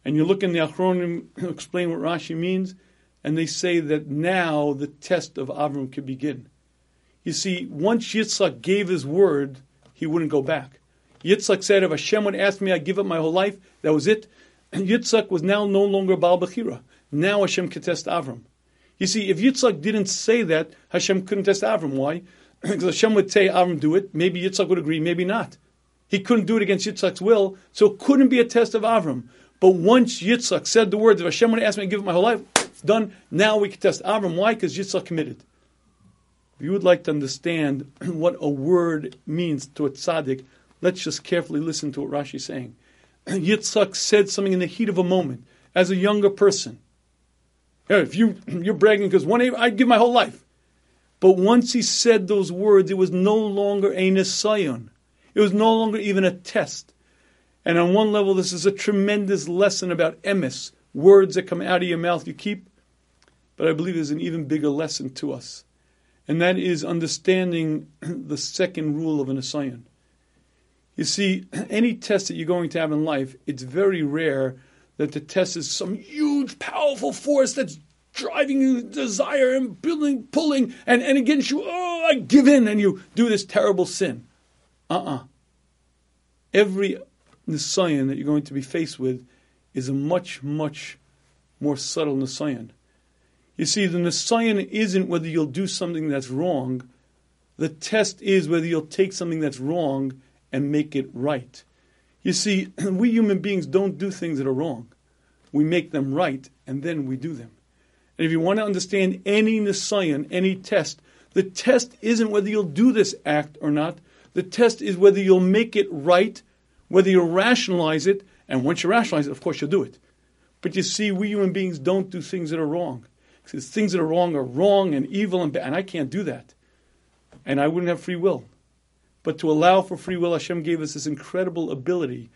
And you look in the Achronim, *coughs* explain what Rashi means, and they say that now the test of Avram could begin. You see, once Yitzchak gave his word, he wouldn't go back. Yitzchak said, if Hashem would ask me, I'd give up my whole life. That was it. And *coughs* Yitzchak was now no longer Baal Bechira. Now Hashem could test Avram. You see, if Yitzchak didn't say that, Hashem couldn't test Avram. Why? *clears throat* because Hashem would say, Avram, do it. Maybe Yitzchak would agree, maybe not. He couldn't do it against Yitzchak's will, so it couldn't be a test of Avram. But once Yitzchak said the words, if Hashem would ask me to give up my whole life, it's done. Now we can test Avram. Why? Because Yitzchak committed. If you would like to understand *clears throat* what a word means to a tzaddik, let's just carefully listen to what Rashi is saying. *clears throat* Yitzchak said something in the heat of a moment as a younger person. If you, you're bragging because one I'd give my whole life. But once he said those words, it was no longer a nisayon. It was no longer even a test. And on one level, this is a tremendous lesson about emes, words that come out of your mouth you keep. But I believe there's an even bigger lesson to us. And that is understanding *clears throat* the second rule of an nisayon. You see, *clears throat* any test that you're going to have in life, it's very rare that the test is some huge, powerful force that's driving desire and building, pulling, and, and against you, oh, I give in, and you do this terrible sin. Uh-uh. Every Nisayon that you're going to be faced with is a much, much more subtle Nisayon. You see, the Nisayon isn't whether you'll do something that's wrong. The test is whether you'll take something that's wrong and make it right. You see, *clears throat* we human beings don't do things that are wrong. We make them right, and then we do them. And if you want to understand any Nisayon, any test, the test isn't whether you'll do this act or not. The test is whether you'll make it right, whether you'll rationalize it, and once you rationalize it, of course, you'll do it. But you see, we human beings don't do things that are wrong. Because things that are wrong are wrong and evil and bad, and I can't do that. And I wouldn't have free will. But to allow for free will, Hashem gave us this incredible ability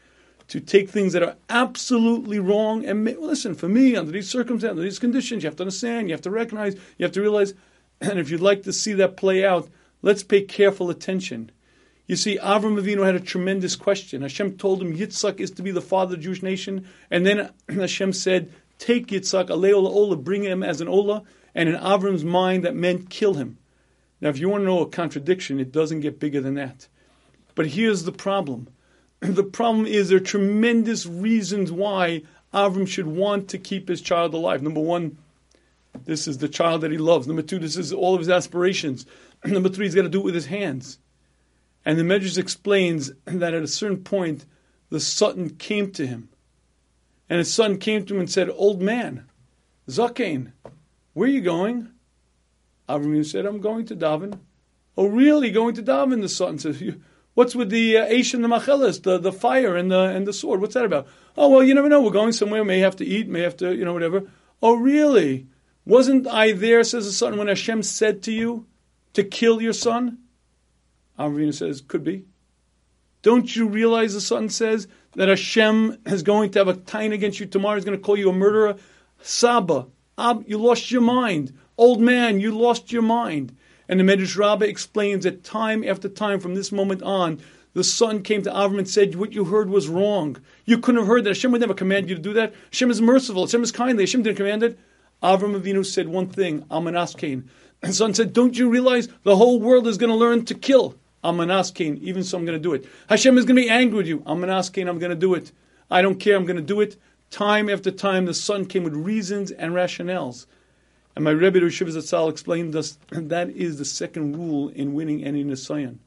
to take things that are absolutely wrong and listen, for me, under these circumstances, under these conditions, you have to understand, you have to recognize, you have to realize, *clears throat* and if you'd like to see that play out, let's pay careful attention. You see, Avram Avinu had a tremendous question. Hashem told him Yitzchak is to be the father of the Jewish nation, and then *clears throat* Hashem said, take Yitzchak, Aleola Ola, bring him as an Ola, and in Avram's mind that meant kill him. Now, if you want to know a contradiction, it doesn't get bigger than that. But here's the problem. *clears throat* The problem is there are tremendous reasons why Avram should want to keep his child alive. Number one, this is the child that he loves. Number two, this is all of his aspirations. *clears throat* Number three, he's got to do it with his hands. And the Medrash explains *clears throat* that at a certain point, the Satan came to him. And his son came to him and said, Old man, Zakain, where are you going? Avram said, I'm going to Davin. Oh, really? Going to Davin? The son says, What's with the uh, Aish and the Machelis, the, the fire and the, and the sword? What's that about? Oh, well, you never know. We're going somewhere, may have to eat, may have to, you know, whatever. Oh, really? Wasn't I there, says the son, when Hashem said to you to kill your son? Avram says, Could be. Don't you realize, the son says, that Hashem is going to have a time against you tomorrow? He's going to call you a murderer? Saba, Ab, you lost your mind. Old man, you lost your mind. And the Medrash Rabbah explains that time after time from this moment on, the son came to Avram and said, What you heard was wrong. You couldn't have heard that. Hashem would never command you to do that. Hashem is merciful. Hashem is kindly. Hashem didn't command it. Avram Avinu said one thing, Amanaskein. And *clears throat* son said, Don't you realize the whole world is going to learn to kill? Amanaskein, even so I'm going to do it. Hashem is going to be angry with you. Amanaskein, I'm going to do it. I don't care, I'm going to do it. Time after time, the son came with reasons and rationales. And my Rebbe Rishiv Zatzal explained us *clears throat* that is the second rule in winning any Nisayon.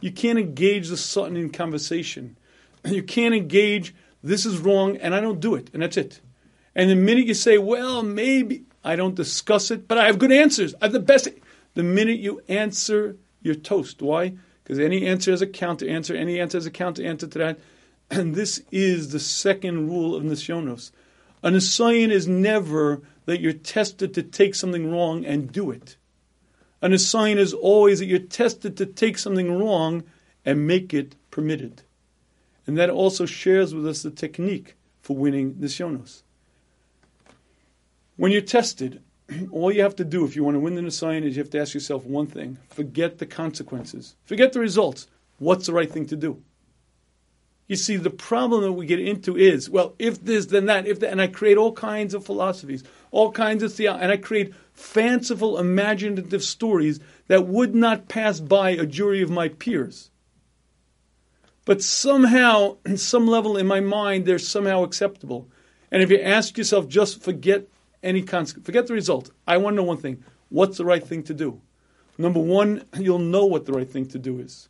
You can't engage the Satan in conversation. *clears throat* You can't engage, this is wrong, and I don't do it, and that's it. And the minute you say, well, maybe, I don't discuss it, but I have good answers. I have the best. The minute you answer, you're toast. Why? Because any answer has a counter answer, any answer has a counter answer to that. *clears throat* And this is the second rule of Nisyonos. A Nisayon is never that you're tested to take something wrong and do it. And a sign is always that you're tested to take something wrong and make it permitted. And that also shares with us the technique for winning nisyonos. When you're tested, *clears throat* all you have to do if you want to win the Nisayon is you have to ask yourself one thing. Forget the consequences. Forget the results. What's the right thing to do? You see, the problem that we get into is, well, if this, then that, if that, and I create all kinds of philosophies, all kinds of theology, and I create fanciful, imaginative stories that would not pass by a jury of my peers. But somehow, in *clears throat* some level in my mind, they're somehow acceptable. And if you ask yourself, just forget any consequence, forget the result. I want to know one thing: what's the right thing to do? Number one, you'll know what the right thing to do is.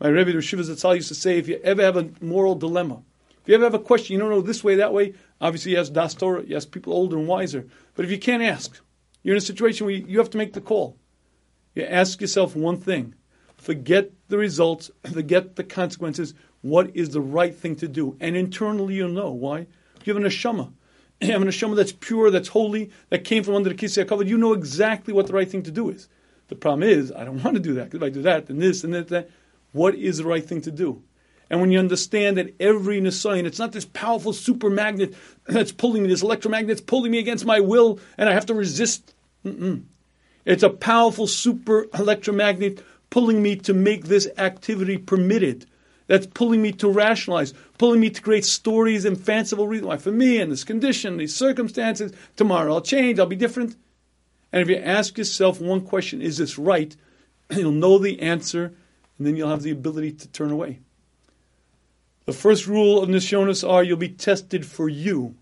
My Rebbe Shiva Zatzal used to say, if you ever have a moral dilemma, if you ever have a question, you don't know this way, that way, obviously you ask Das Torah, you ask people older and wiser. But if you can't ask, you're in a situation where you have to make the call. You ask yourself one thing. Forget the results, *clears throat* forget the consequences. What is the right thing to do? And internally you'll know. Why? You have an neshama. *clears throat* you have a neshama that's pure, that's holy, that came from under the kisei kavod, you know exactly what the right thing to do is. The problem is, I don't *laughs* want to do that, because if I do that, then this and that, that. What is the right thing to do? And when you understand that every Nisayon, it's not this powerful super magnet *clears throat* that's pulling me, this electromagnet that's pulling me against my will, and I have to resist. Mm-mm. It's a powerful super electromagnet pulling me to make this activity permitted. That's pulling me to rationalize, pulling me to create stories and fanciful reasons. Why, for me, and this condition, these circumstances, tomorrow I'll change, I'll be different. And if you ask yourself one question, is this right? *clears throat* You'll know the answer, and then you'll have the ability to turn away. The first rule of Nisyonos are you'll be tested for you.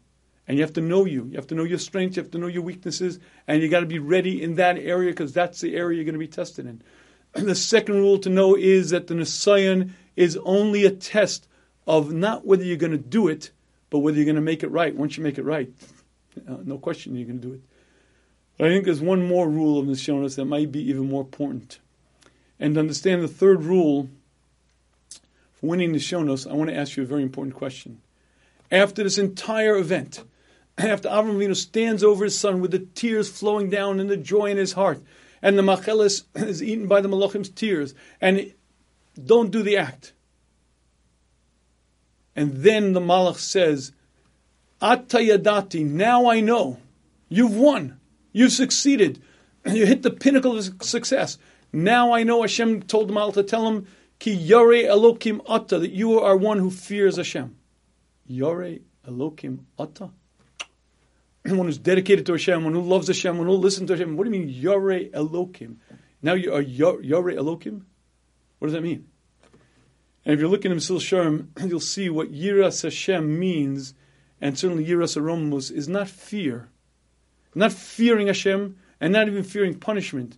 And you have to know you. You have to know your strengths, you have to know your weaknesses, and you got to be ready in that area because that's the area you're going to be tested in. *clears throat* the second rule to know is that the Nisayon is only a test of not whether you're going to do it, but whether you're going to make it right. Once you make it right, *laughs* uh, no question you're going to do it. But I think there's one more rule of Nisyonos that might be even more important. And to understand the third rule for winning the Shonos, I want to ask you a very important question. After this entire event, *clears throat* after Avram Avinu stands over his son with the tears flowing down and the joy in his heart, and the machelis *clears throat* is eaten by the malachim's tears, and don't do the act. And then the malach says, Atayadati, now I know. You've won. You've succeeded. *clears throat* You hit the pinnacle of success. Now I know Hashem told Mal to tell him, Ki yore elokim ata, that you are one who fears Hashem. Yore elokim ata? *clears throat* one who's dedicated to Hashem, one who loves Hashem, one who listens to Hashem. What do you mean, Yore Elokim? Now you are Yore Elokim? What does that mean? And if you're looking at Mesilas Yesharim, *clears throat* you'll see what Yiras Hashem means, and certainly Yiras Aromus is not fear. Not fearing Hashem, and not even fearing punishment.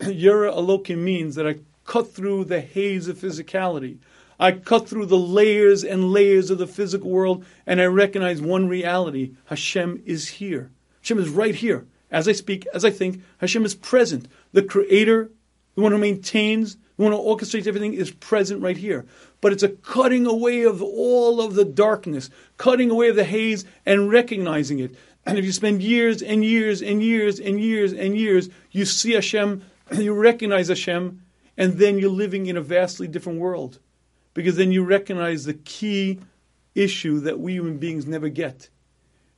*coughs* Yira Elokim means that I cut through the haze of physicality. I cut through the layers and layers of the physical world and I recognize one reality Hashem is here. Hashem is right here. As I speak, as I think, Hashem is present. The Creator, the one who maintains, the one who orchestrates everything, is present right here. But it's a cutting away of all of the darkness, cutting away of the haze, and recognizing it. *clears throat* And if you spend years and years and years and years and years, you see Hashem, *clears throat* you recognize Hashem, and then you're living in a vastly different world because then you recognize the key issue that we human beings never get.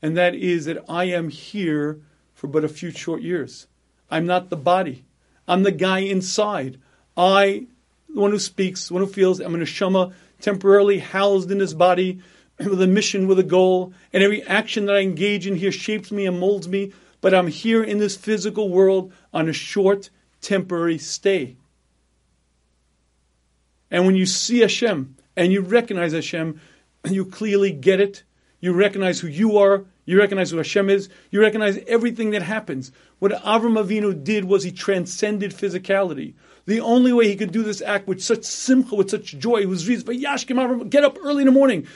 And that is that I am here for but a few short years. I'm not the body. I'm the guy inside. I, the one who speaks, the one who feels, I'm a neshama temporarily housed in this body *clears throat* with a mission, with a goal. And every action that I engage in here shapes me and molds me. But I'm here in this physical world on a short, temporary stay. And when you see Hashem and you recognize Hashem, *clears throat* you clearly get it. You recognize who you are. You recognize who Hashem is. You recognize everything that happens. What Avram Avinu did was he transcended physicality. The only way he could do this act with such simcha, with such joy, was get up early in the morning.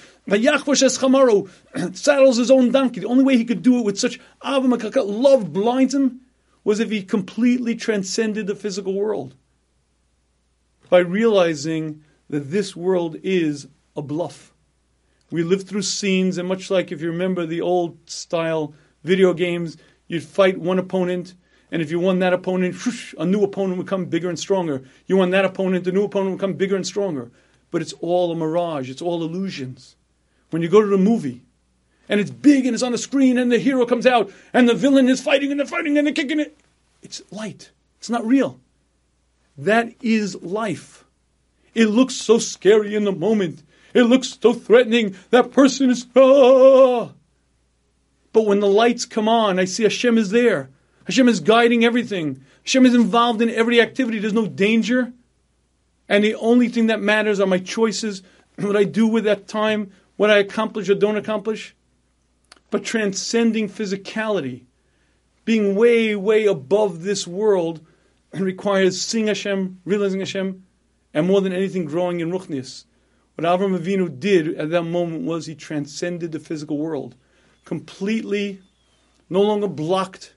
*clears throat* Saddles his own donkey. The only way he could do it with such love blinds him was if he completely transcended the physical world by realizing that this world is a bluff. We live through scenes, and much like if you remember the old style video games, you'd fight one opponent, and if you won that opponent, whoosh, a new opponent would come bigger and stronger. You won that opponent, a new opponent would come bigger and stronger. But it's all a mirage, it's all illusions. When you go to the movie, and it's big and it's on the screen, and the hero comes out, and the villain is fighting, and they're fighting, and they're kicking it, it's light. It's not real. That is life. It looks so scary in the moment. It looks so threatening. That person is, ah. But when the lights come on, I see Hashem is there. Hashem is guiding everything. Hashem is involved in every activity. There's no danger. And the only thing that matters are my choices, *clears throat* what I do with that time, what I accomplish or don't accomplish. But transcending physicality, being way, way above this world, and requires seeing Hashem, realizing Hashem, and more than anything, growing in Ruchnias. What Avram Avinu did at that moment was he transcended the physical world, completely, no longer blocked.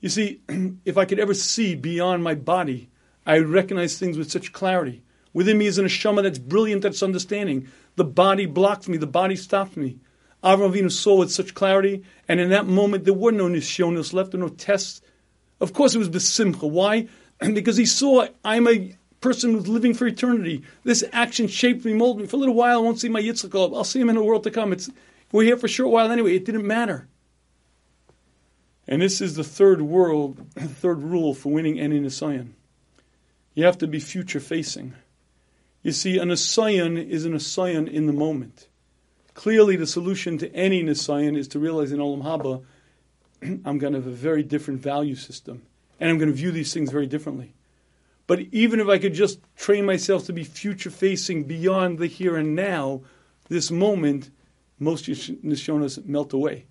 You see, *clears throat* if I could ever see beyond my body, I recognize things with such clarity. Within me is an neshama that's brilliant, that's understanding. The body blocks me, the body stops me. Avram Avinu saw with such clarity, and in that moment there were no nisyonos left, or no tests. Of course, it was besimcha. Why? *clears throat* because he saw I'm a person who's living for eternity. This action shaped me, molded me. For a little while, I won't see my Yitzchak. I'll see him in the world to come. It's, we're here for a short while anyway. It didn't matter. And this is the third world, the *clears throat* third rule for winning any Nisayon. You have to be future facing. You see, an Nisayon is an Nisayon in the moment. Clearly, the solution to any Nisayon is to realize in Olam Haba, *clears throat* I'm going to have a very different value system. And I'm going to view these things very differently. But even if I could just train myself to be future facing beyond the here and now, this moment, most nisyonos melt away.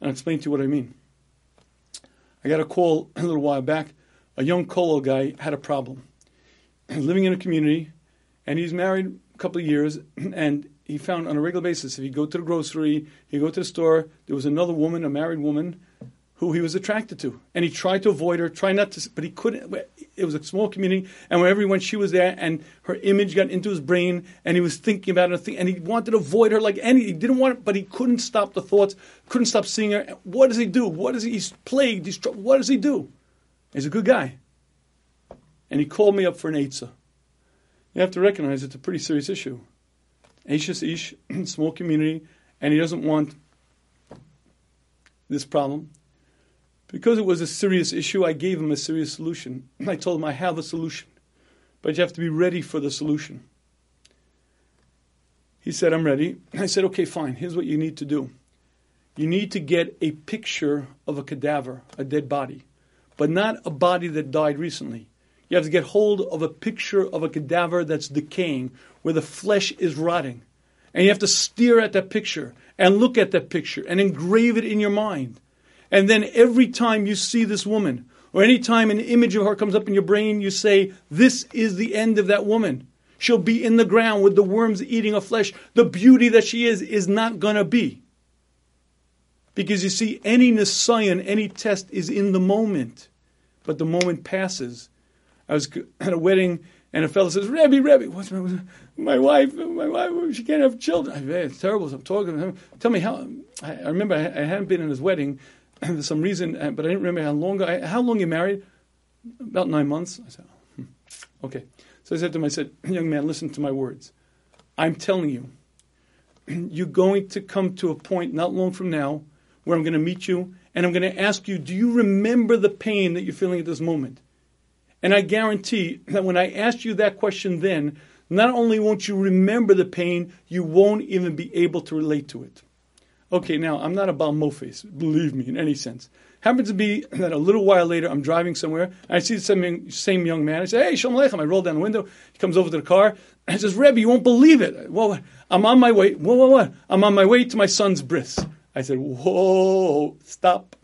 And I'll explain to you what I mean. I got a call *clears throat* a little while back. A young Kollel guy had a problem. *clears throat* Living in a community, and he's married a couple of years, and he found on a regular basis, if he go to the grocery, he go to the store, there was another woman, a married woman, who he was attracted to. And he tried to avoid her, try not to, but he couldn't. It was a small community, and whenever when she was there, and her image got into his brain, and he was thinking about it, and he wanted to avoid her like any, he didn't want it, but he couldn't stop the thoughts, couldn't stop seeing her. What does he do? What does he, he's plagued, he's, what does he do? He's a good guy. And he called me up for an Eitzah. You have to recognize it's a pretty serious issue. Aishas Ish, *clears throat* small community, and he doesn't want this problem. Because it was a serious issue, I gave him a serious solution. *clears throat* I told him, I have a solution, but you have to be ready for the solution. He said, I'm ready. *clears throat* I said, okay, fine. Here's what you need to do. You need to get a picture of a cadaver, a dead body, but not a body that died recently. You have to get hold of a picture of a cadaver that's decaying, where the flesh is rotting. And you have to stare at that picture and look at that picture and engrave it in your mind. And then every time you see this woman, or any time an image of her comes up in your brain, you say, This is the end of that woman. She'll be in the ground with the worms eating her flesh. The beauty that she is, is not going to be. Because you see, any Nisayon, any test is in the moment, but the moment passes. I was at a wedding, and a fellow says, Rebbe, Rebbe, what's my, my wife, my wife, she can't have children. it's terrible. I'm talking to him. Tell me how. I, I remember I, I hadn't been in his wedding, *clears throat* for some reason, uh, but I didn't remember how long. I, how long you married? About nine months. I said, hmm. okay. So I said to him, I said, young man, listen to my words. I'm telling you, *clears throat* you're going to come to a point not long from now where I'm going to meet you and I'm going to ask you, do you remember the pain that you're feeling at this moment? And I guarantee that when I ask you that question then, not only won't you remember the pain, you won't even be able to relate to it. Okay, now I'm not about mofes, believe me, in any sense. Happens to be that a little while later I'm driving somewhere I see the same, same young man. I say, "Hey, Shalom Aleichem." I roll down the window. He comes over to the car and says, "Rebbe, you won't believe it. Well, I'm on my way. What? What? What? I'm on my way to my son's bris." I said, "Whoa, stop."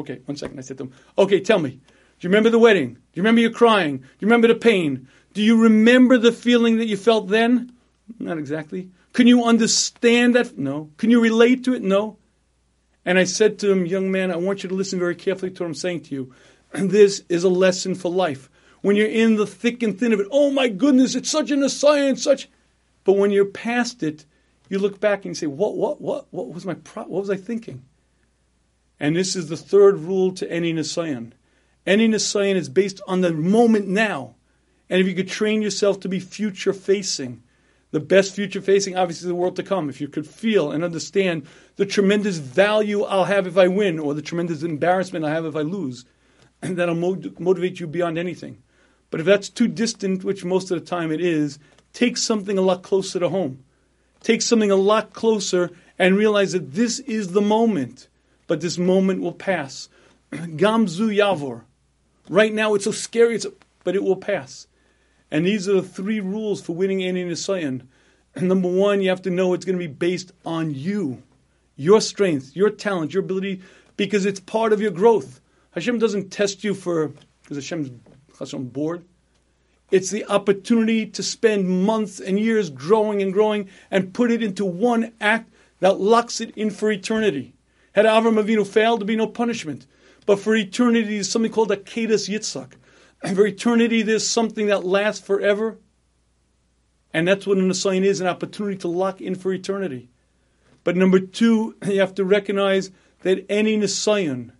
Okay, one second. I said to him, "Okay, tell me. Do you remember the wedding? Do you remember your crying? Do you remember the pain? Do you remember the feeling that you felt then?" Not exactly. Can you understand that? No. Can you relate to it? No. And I said to him, young man, I want you to listen very carefully to what I'm saying to you. *clears throat* This is a lesson for life. When you're in the thick and thin of it, oh my goodness, it's such a science, such. But when you're past it, you look back and you say, what, what, what, what was my, pro- what was I thinking? And this is the third rule to any Nisayon. Any Nisayon is based on the moment now. And if you could train yourself to be future facing, the best future facing, obviously, the world to come. If you could feel and understand the tremendous value I'll have if I win, or the tremendous embarrassment I have if I lose, and *clears throat* that'll motivate you beyond anything. But if that's too distant, which most of the time it is, take something a lot closer to home. Take something a lot closer and realize that this is the moment, but this moment will pass. *clears throat* Gam Zeh Ya'avor. Right now it's so scary, it's but it will pass. And these are the three rules for winning any Nisayon. Number one, you have to know it's going to be based on you, your strength, your talent, your ability, because it's part of your growth. Hashem doesn't test you for because Hashem's Hashem bored. It's the opportunity to spend months and years growing and growing and put it into one act that locks it in for eternity. Had Avram Avinu failed, there'd be no punishment. But for eternity, there's something called Akedas Yitzhak. And for eternity, there's something that lasts forever. And that's what an assignment is an opportunity to lock in for eternity. But number two, *clears throat* you have to recognize that any Nisayon,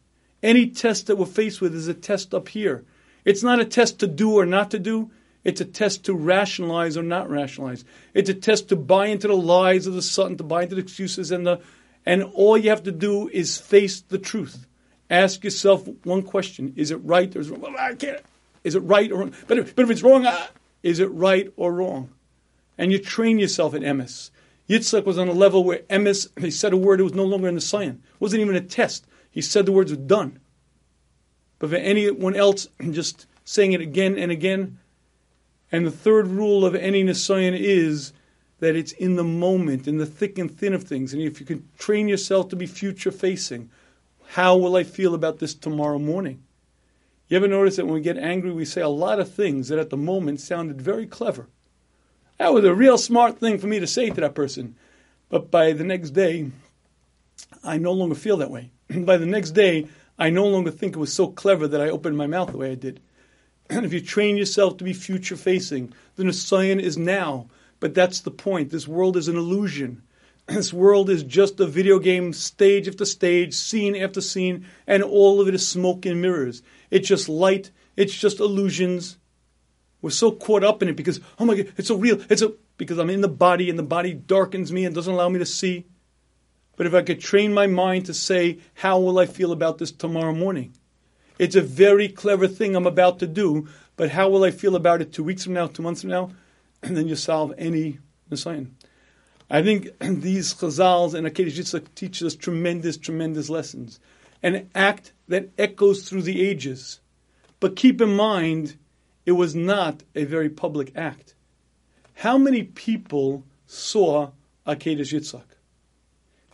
any test that we're faced with is a test up here. It's not a test to do or not to do. It's a test to rationalize or not rationalize. It's a test to buy into the lies of the Satan, to buy into the excuses and the, and all you have to do is face the truth. Ask yourself one question: Is it right or is it wrong? I can't. Is it right or wrong? But if, but if it's wrong, is it right or wrong? And you train yourself at emes. Yitzchak was on a level where emes, he said a word, it was no longer in the. It wasn't even a test. He said the words were done. But for anyone else, *clears throat* just saying it again and again. And the third rule of any Nisayon is that it's in the moment, in the thick and thin of things. And if you can train yourself to be future facing, how will I feel about this tomorrow morning? You ever notice that when we get angry, we say a lot of things that at the moment sounded very clever? That was a real smart thing for me to say to that person. But by the next day, I no longer feel that way. *clears throat* by the next day, I no longer think it was so clever that I opened my mouth the way I did. *clears throat* And if you train yourself to be future facing, the Nisayon is now. But that's the point. This world is an illusion. This world is just a video game, stage after stage, scene after scene, and all of it is smoke and mirrors. It's just light, it's just illusions. We're so caught up in it because, oh my God, it's so real. It's a, because I'm in the body and the body darkens me and doesn't allow me to see. But if I could train my mind to say, how will I feel about this tomorrow morning? It's a very clever thing I'm about to do, but how will I feel about it two weeks from now, two months from now? And *clears throat* then you solve any Nisayon. I think *clears throat* these Chazals and Akedah Yitzchak teach us tremendous, tremendous lessons. An act that echoes through the ages. But keep in mind, it was not a very public act. How many people saw Akedah Yitzchak?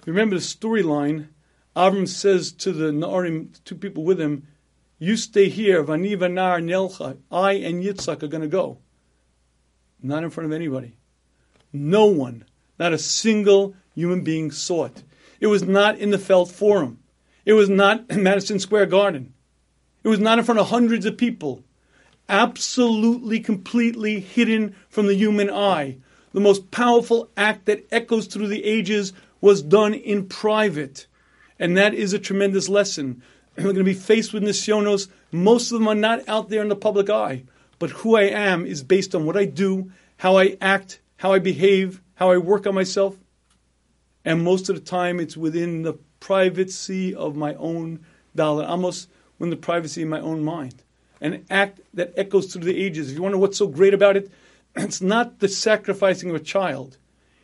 Remember the storyline. Avram says to the Na'arim, two people with him, You stay here, Vani Vanar Nelcha. I and Yitzchak are going to go. Not in front of anybody. No one not a single human being saw it. It was not in the Felt Forum. It was not in Madison Square Garden. It was not in front of hundreds of people. Absolutely, completely hidden from the human eye. The most powerful act that echoes through the ages was done in private. And that is a tremendous lesson. *clears throat* We're going to be faced with nisyonos. Most of them are not out there in the public eye. But who I am is based on what I do, how I act, how I behave, how I work on myself. And most of the time, it's within the privacy of my own dollar, almost within the privacy of my own mind. An act that echoes through the ages. If you wonder what's so great about it, *clears throat* it's not the sacrificing of a child.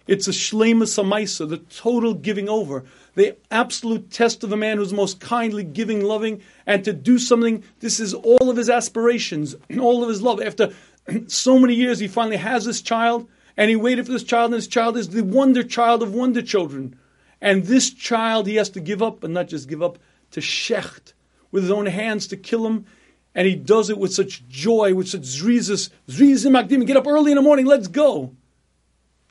It's a shlema samaisa, the total giving over, the absolute test of a man who's most kindly giving, loving, and to do something. This is all of his aspirations, *clears throat* all of his love. After *clears throat* so many years, he finally has this child, and he waited for this child, and this child is the wonder child of wonder children. And this child he has to give up, but not just give up, to shecht with his own hands to kill him. And he does it with such joy, with such zrizus, zrizim akdim, get up early in the morning, let's go.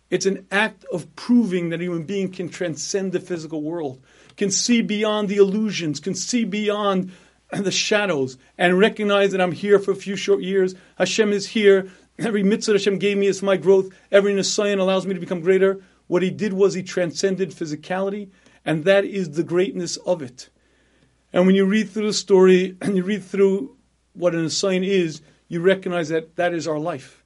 It's an act of proving that a human being can transcend the physical world, can see beyond the illusions, can see beyond *clears throat* the shadows, and recognize that I'm here for a few short years. Hashem is here. Every mitzvah Hashem gave me is my growth. Every nisayon allows me to become greater. What he did was he transcended physicality, and that is the greatness of it. And when you read through the story *clears throat* and you read through what an nisayon is, you recognize that that is our life.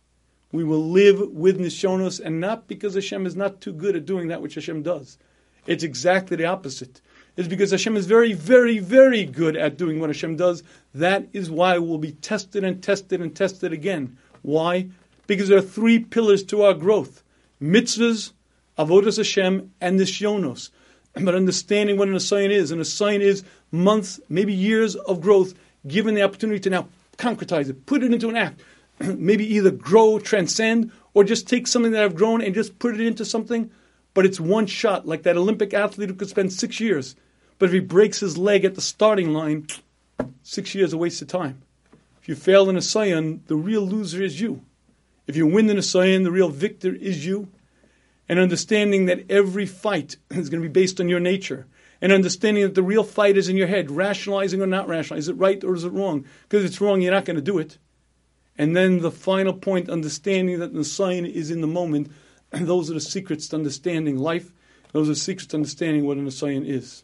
We will live with nisyonos, and not because Hashem is not too good at doing that which Hashem does. It's exactly the opposite. It's because Hashem is very, very, very good at doing what Hashem does. That is why we'll be tested and tested and tested again. Why? Because there are three pillars to our growth mitzvahs, avodas Hashem, and nisyonos. *clears throat* But understanding what an assignment is, an assignment is months, maybe years of growth, given the opportunity to now concretize it, put it into an act, *clears throat* maybe either grow, transcend, or just take something that I've grown and just put it into something. But it's one shot, like that Olympic athlete who could spend six years. But if he breaks his leg at the starting line, *tsk* six years a waste of time. If you fail in a Sayan, the real loser is you. If you win in a Sayan, the real victor is you. And understanding that every fight *laughs* is going to be based on your nature. And understanding that the real fight is in your head, rationalizing or not rationalizing. Is it right or is it wrong? Because if it's wrong, you're not going to do it. And then the final point, understanding that the sign is in the moment. And *clears throat* those are the secrets to understanding life Those are secrets to understanding what a Nisayon is.